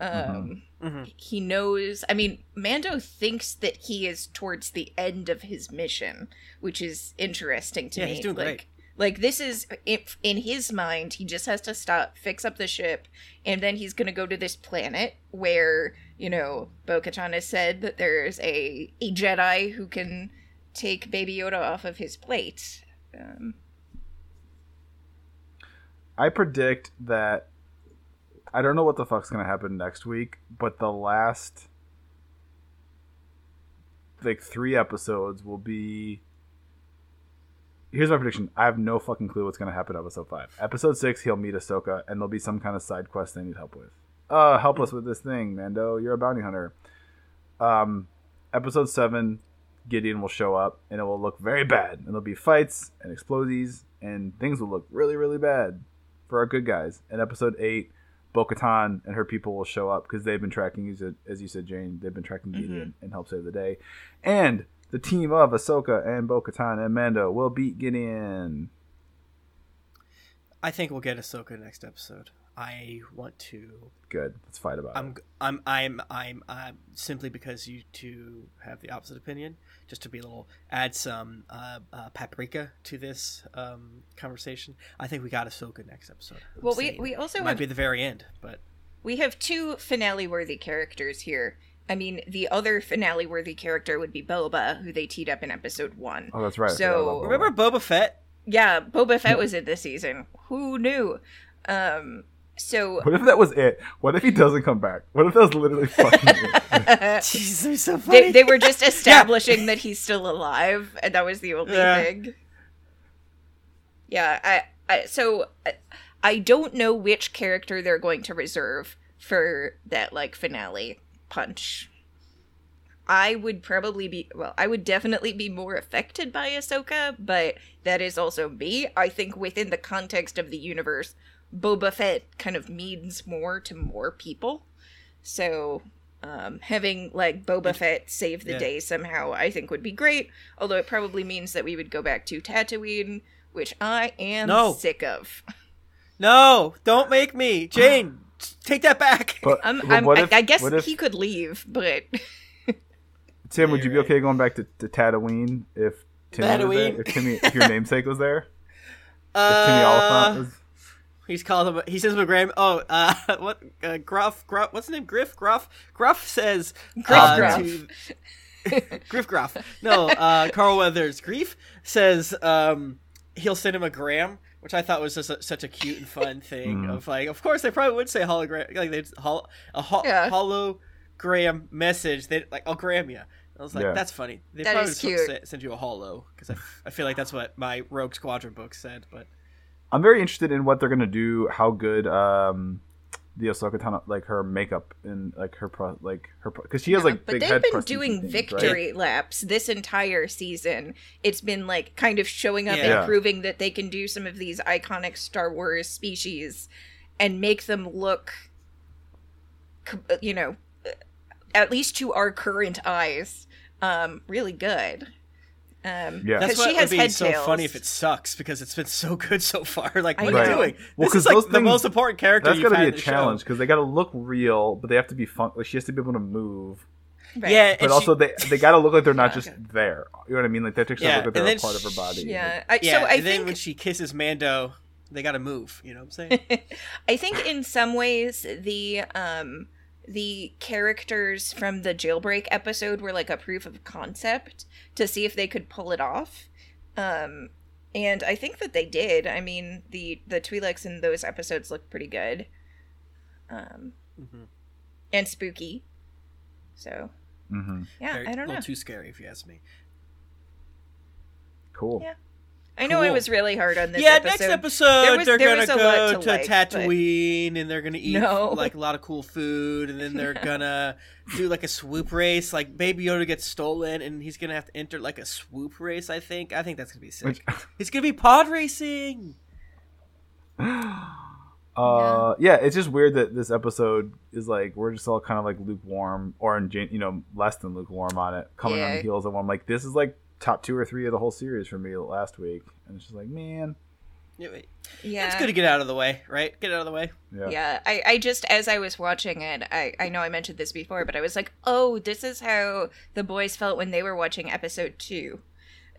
Um hmm he knows i mean mando thinks that he is towards the end of his mission which is interesting to Yeah, me he's doing like great. Like this is if in his mind he just has to stop fix up the ship and then he's to go to this planet where you know bo-katan has said that there's a a jedi who can take baby yoda off of his plate um, I predict that I don't know what the fuck's gonna happen next week, but the last like three episodes will be. Here's my prediction. I have no fucking clue what's gonna happen in episode five. Episode six, he'll meet Ahsoka, and there'll be some kind of side quest they need help with. Uh, help us with this thing, Mando. You're a bounty hunter. Um, episode seven, Gideon will show up, and it will look very bad. And there'll be fights and explosives, and things will look really, really bad for our good guys. In episode eight, Bo Katan and her people will show up because they've been tracking, as you- as you said, Jane, they've been tracking Gideon and help save the day. And the team of Ahsoka and Bo Katan and Mando will beat Gideon. I think we'll get Ahsoka next episode. I want to. Good. Let's fight about I'm. it. I'm. I'm. I'm. I'm simply because you two have the opposite opinion. Just to be a little add some uh, uh, paprika to this um, conversation. I think we got Ahsoka next episode. I'm well we, we also it might have be the very end, but We have two finale worthy characters here. I mean, the other finale worthy character would be Boba, who they teed up in episode one. Oh, that's right. So- Boba. remember Boba Fett? Yeah, Boba Fett was in this season. Who knew? Um, so What if that was it? What if he doesn't come back? What if that was literally fucking it? Jesus, they're so funny. they, they were just establishing that he's still alive, and that was the only Yeah. thing. Yeah, I, I so I, I don't know which character they're going to reserve for that like finale punch. I would probably be well, I would definitely be more affected by Ahsoka, but that is also me. I think within the context of the universe, Boba Fett kind of means more to more people. So um, having like Boba Fett save the Yeah. day somehow, I think would be great. Although it probably means that we would go back to Tatooine, which I am No. sick of. no, don't make me, Jane. Take that back. But, I'm, but I'm, what I, if, I guess if, he could leave, but Tim, would you be okay going back to, to Tatooine if Timmy was there? Tatooine. If, Timmy, if your namesake was there? If Timmy Uh, Olyphant was... He's called him. He says him a Graham. Oh, uh, what? Uh, Gruff. Gruff. What's his name? Griff. Gruff. Gruff says. Griff uh, Gruff. to- Griff Gruff. No, uh, Carl Weathers. Greef says um, he'll send him a gram, which I thought was just a, such a cute and fun thing. Mm. Of like, of course they probably would say hologram, like they hol- a ho- Yeah. hologram message. They like, I'll gram you. I was like, Yeah. that's funny. They That probably is cute. se- send you a holo because I, I feel like that's what my Rogue Squadron book said. But I'm very interested in what they're gonna do. How good um, the Ahsoka Tano, like her makeup and like her pro, like her because she has like but they've been doing things, right? victory laps this entire season. It's been like kind of showing up Yeah. and proving that they can do some of these iconic Star Wars species and make them look, you know, at least to our current eyes, um, really good. Um, Yeah. That's because what she has would be so tails. funny if it sucks because it's been so good so far. Like, I what are you doing? Well, this 'cause is like those the things- most important character. That's you've got to be a challenge because they got to look real, but they have to be fun. Like she has to be able to move, Right. Yeah, but also she, they they got to look like they're not Yeah. just there. You know what I mean? Like they have to Yeah, look like they're a then part of her body. Yeah. I, yeah. so I and then think when she kisses Mando, they got to move. You know what I'm saying? I think in some ways the um the characters from the jailbreak episode were like a proof of concept to see if they could pull it off. Um and I think that they did. I mean, the the Twi'leks in those episodes look pretty good. Um Mhm. and spooky. So, hmm yeah, Very- I don't a little know. too scary if you ask me. Cool. Yeah. I know I Cool. was really hard on this yeah, episode. next episode There was- they're there gonna was a lot go to to, like, but- Tatooine and they're gonna eat No. like a lot of cool food, and then they're gonna do like a swoop race. Like Baby Yoda gets stolen, and he's gonna have to enter like a swoop race. I think. I think that's gonna be sick. Which- It's gonna be pod racing. Uh, yeah, it's just weird that this episode is like we're just all kind of like lukewarm, or in you know less than lukewarm on it, coming on the heels of one. Like this is like top two or three of the whole series for me last week, and it's just like man, Yeah, yeah. It's good to get out of the way, right? Get out of the way. yeah, Yeah, I, I just as I was watching it, I, I know I mentioned this before, but I was like, oh, this is how the boys felt when they were watching episode two,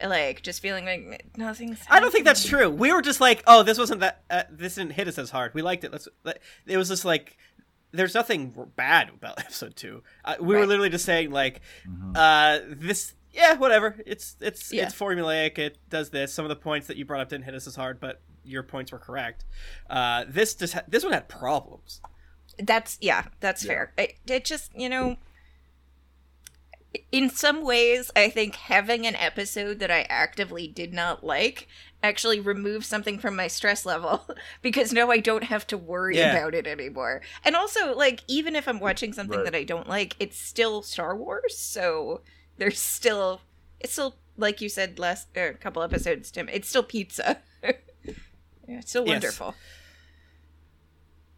like just feeling like nothing's. I don't think that's true. We were just like, oh, this wasn't that. Uh, this didn't hit us as hard. We liked it. Let's. Let, it was just like, there's nothing bad about episode two. Uh, we were literally just saying like, Mhm. uh, this. Yeah, whatever. It's it's Yeah. it's formulaic. It does this. Some of the points that you brought up didn't hit us as hard, but your points were correct. Uh, this just ha- this one had problems. That's yeah, that's Yeah. fair. It, it just you know, in some ways, I think having an episode that I actively did not like actually removes something from my stress level because now I don't have to worry Yeah. about it anymore. And also, like, even if I'm watching something Right. that I don't like, it's still Star Wars, so there's still it's still like you said last er, couple episodes, Tim. It's still pizza. yeah, it's still Yes. wonderful.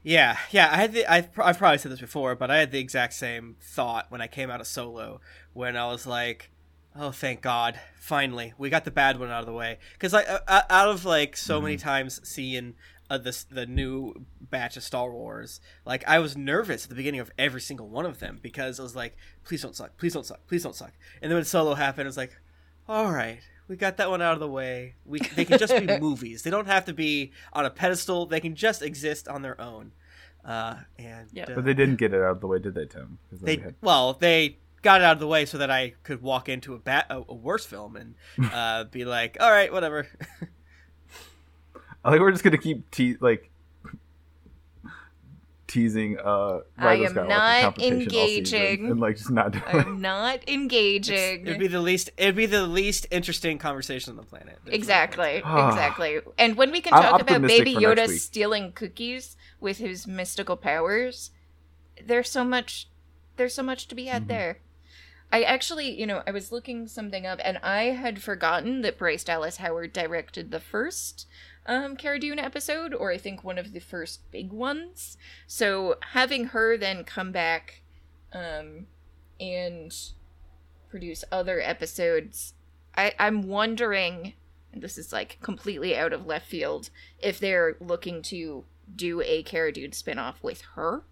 Yeah, yeah. I had the I've, I've probably said this before, but I had the exact same thought when I came out of Solo, when I was like, "Oh, thank God, finally we got the bad one out of the way." Because like uh, out of like so many times seeing uh, this the new batch of Star Wars, like I was nervous at the beginning of every single one of them because I was like, "Please don't suck, please don't suck, please don't suck." And then when Solo happened, it was like, "All right." We got that one out of the way. We they can just be movies. They don't have to be on a pedestal. They can just exist on their own. Uh, and Yep. uh, but they didn't get it out of the way, did they, Tim? 'Cause then they we had- well they got it out of the way so that I could walk into a bat a, a worse film and uh, be like, all right, whatever. I think we're just gonna keep te- like teasing uh I am not competition all season engaging. and like just not doing I'm not engaging. It'd be the least. It'd be the least interesting conversation on the planet. There's Exactly, exactly. And when we can talk about Baby Yoda stealing cookies with his mystical powers, there's so much there's so much to be had Mhm. there. I actually, you know, I was looking something up and I had forgotten that Bryce Dallas Howard directed the first um Cara Dune episode, or I think one of the first big ones. So having her then come back um and produce other episodes I, I'm wondering, and this is like completely out of left field, if they're looking to do a Cara Dune spinoff with her.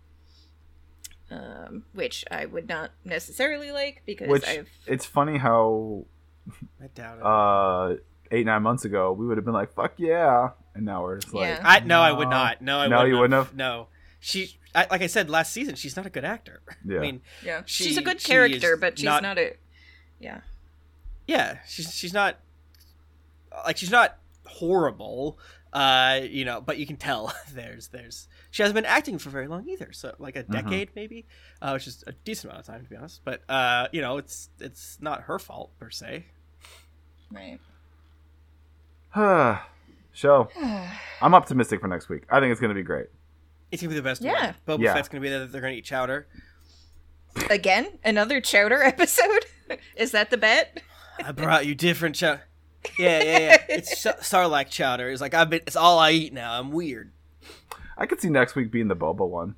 Um, which I would not necessarily like because Which I've it's funny how I doubt it. uh eight nine months ago we would have been like fuck yeah and now we're just like Yeah. I no, I would not. No, I No, wouldn't you wouldn't have? No, she. I, like I said last season, she's not a good actor. Yeah. I mean, yeah She- she's a good character, is but she's not- not, a yeah yeah, she's she's not like she's not horrible. Uh, you know, but you can tell there's there's she hasn't been acting for very long either. So like a Mhm. decade maybe, uh, which is a decent amount of time to be honest. But uh, you know, it's it's not her fault per se. right. show I'm optimistic for next week I think it's gonna be great It's gonna be the best. Yeah. one. Boba Yeah. Fett's gonna be there. They're gonna eat chowder. Again, another chowder episode. is that the bet? I brought you different chowder. Yeah, yeah, yeah. It's sh- Sarlacc chowder. It's like I've been. It's all I eat now. I'm weird. I could see next week being the Boba one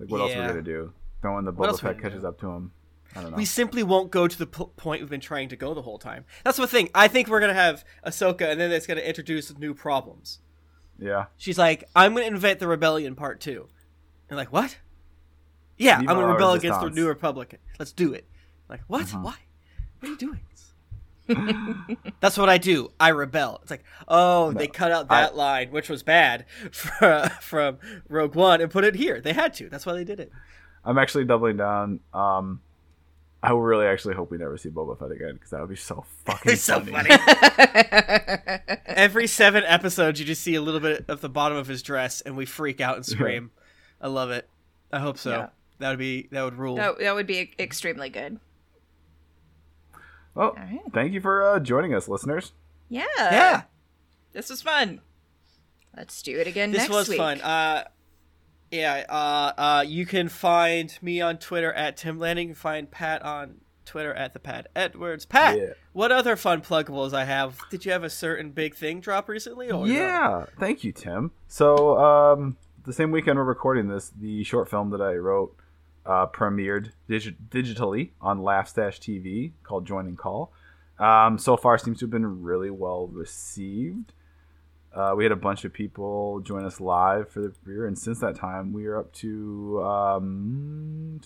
like what else are we Yeah. gonna do than when the What Boba Fett catches do? up to him I don't know. We simply won't go to the p- point we've been trying to go the whole time. That's the thing. I think we're gonna have Ahsoka, and then it's gonna introduce new problems. yeah. She's like, "I'm gonna invent the rebellion part two. And like, what? Yeah, I'm gonna rebel against the. New Republic. Let's do it. Like, what? Uh-huh. Why? What are you doing? That's what I do. I rebel. It's like, oh, they cut out that line, which was bad from, from Rogue One, and put it here. They had to. That's why they did it. I'm actually doubling down. Um, I really actually hope we never see Boba Fett again because that would be so fucking It's so funny. funny. Every seven episodes, you just see a little bit of the bottom of his dress, and we freak out and scream. I love it. I hope so. Yeah. That would be that would rule. that, that would be extremely good. Well, right. thank you for uh, joining us, listeners. Yeah. Yeah, This was fun. Let's do it again this next was week. fun. Uh, yeah. Uh, uh, you can find me on Twitter at Tim Lanning. You can find Pat on Twitter at the Pat Edwards. Pat, Yeah. what other fun pluggables I have? Did you have a certain big thing drop recently? Or? Yeah, thank you, Tim. So, um, the same weekend we're recording this, the short film that I wrote uh, premiered digi- digitally on Laugh TV called Joining Call. Um, so far, seems to have been really well received. Uh, we had a bunch of people join us live for the premiere, and since that time, we are up to um,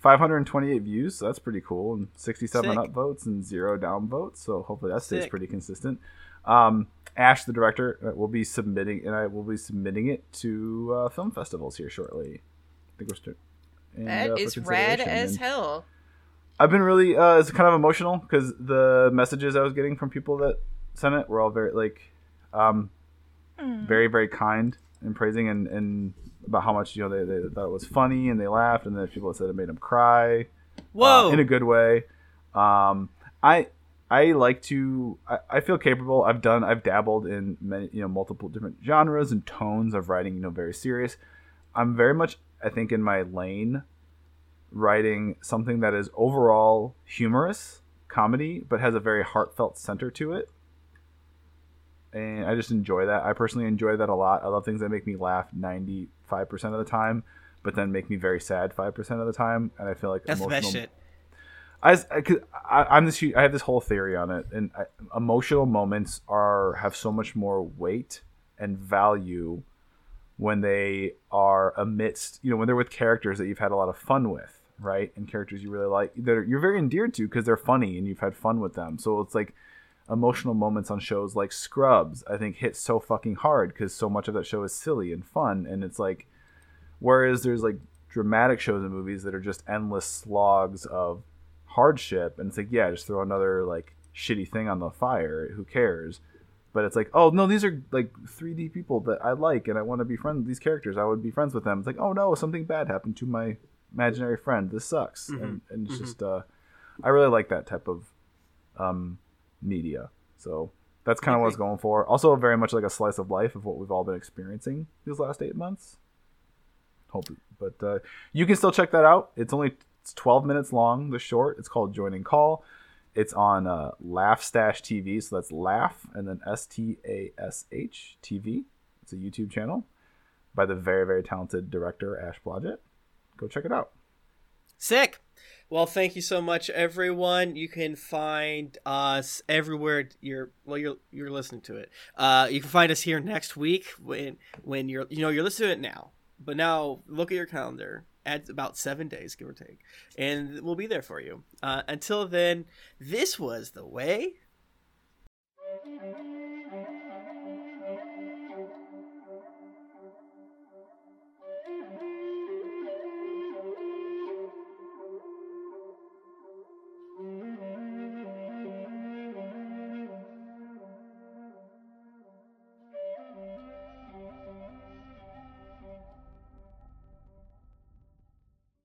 528 views. So that's pretty cool, and 67 Sick. upvotes and zero downvotes. So hopefully that stays Sick. pretty consistent. Um, Ash, the director, uh, will be submitting, and I will be submitting it to uh, film festivals here shortly. I think we're st- and, That uh, is rad as And hell. I've been really, uh, it's kind of emotional because the messages I was getting from people that sent it were all very like, um, Hmm. very very kind and praising and, and about how much you know they, they thought it was funny and they laughed and then people that said it made them cry Whoa. uh, in a good way. Um, I I like to I, I feel capable. I've done I've dabbled in many you know multiple different genres and tones of writing. You know, very serious. I'm very much I think in my lane, writing something that is overall humorous comedy, but has a very heartfelt center to it. And I just enjoy that. I personally enjoy that a lot. I love things that make me laugh 95% of the time, but then make me very sad 5% of the time. And I feel like That's emotional shit. I, I, I'm this I have this whole theory on it, and I, emotional moments are have so much more weight and value when they are amidst you know when they're with characters that you've had a lot of fun with, right? And characters you really like that are, you're very endeared to because they're funny and you've had fun with them. So it's like emotional moments on shows like Scrubs, I think hit so fucking hard because so much of that show is silly and fun, and it's like whereas there's like dramatic shows and movies that are just endless slogs of hardship and it's like yeah just throw another like shitty thing on the fire who cares? But it's like oh no these are like 3d people that i like and i want to be friends with these characters i would be friends with them. It's like oh no something bad happened to my imaginary friend. This sucks. And, and it's just uh i really like that type of um media. So that's kind of what i was going for. Also very much like a slice of life of what we've all been experiencing these last eight months. Hope but uh, you can still check that out. It's only it's 12 minutes long the short. It's called joining call. It's on uh, laugh stash tv so that's laugh and then s-t-a-s-h tv it's a youtube channel by the very very talented director ash blodgett. Go check it out. Sick. Well, thank you so much, everyone. You can find us everywhere you're well. You're you're listening to it. Uh, you can find us here next week when when you're you know you're listening to it now. But now look at your calendar. Add about seven days, give or take, and we'll be there for you. Uh, until then, this was the way.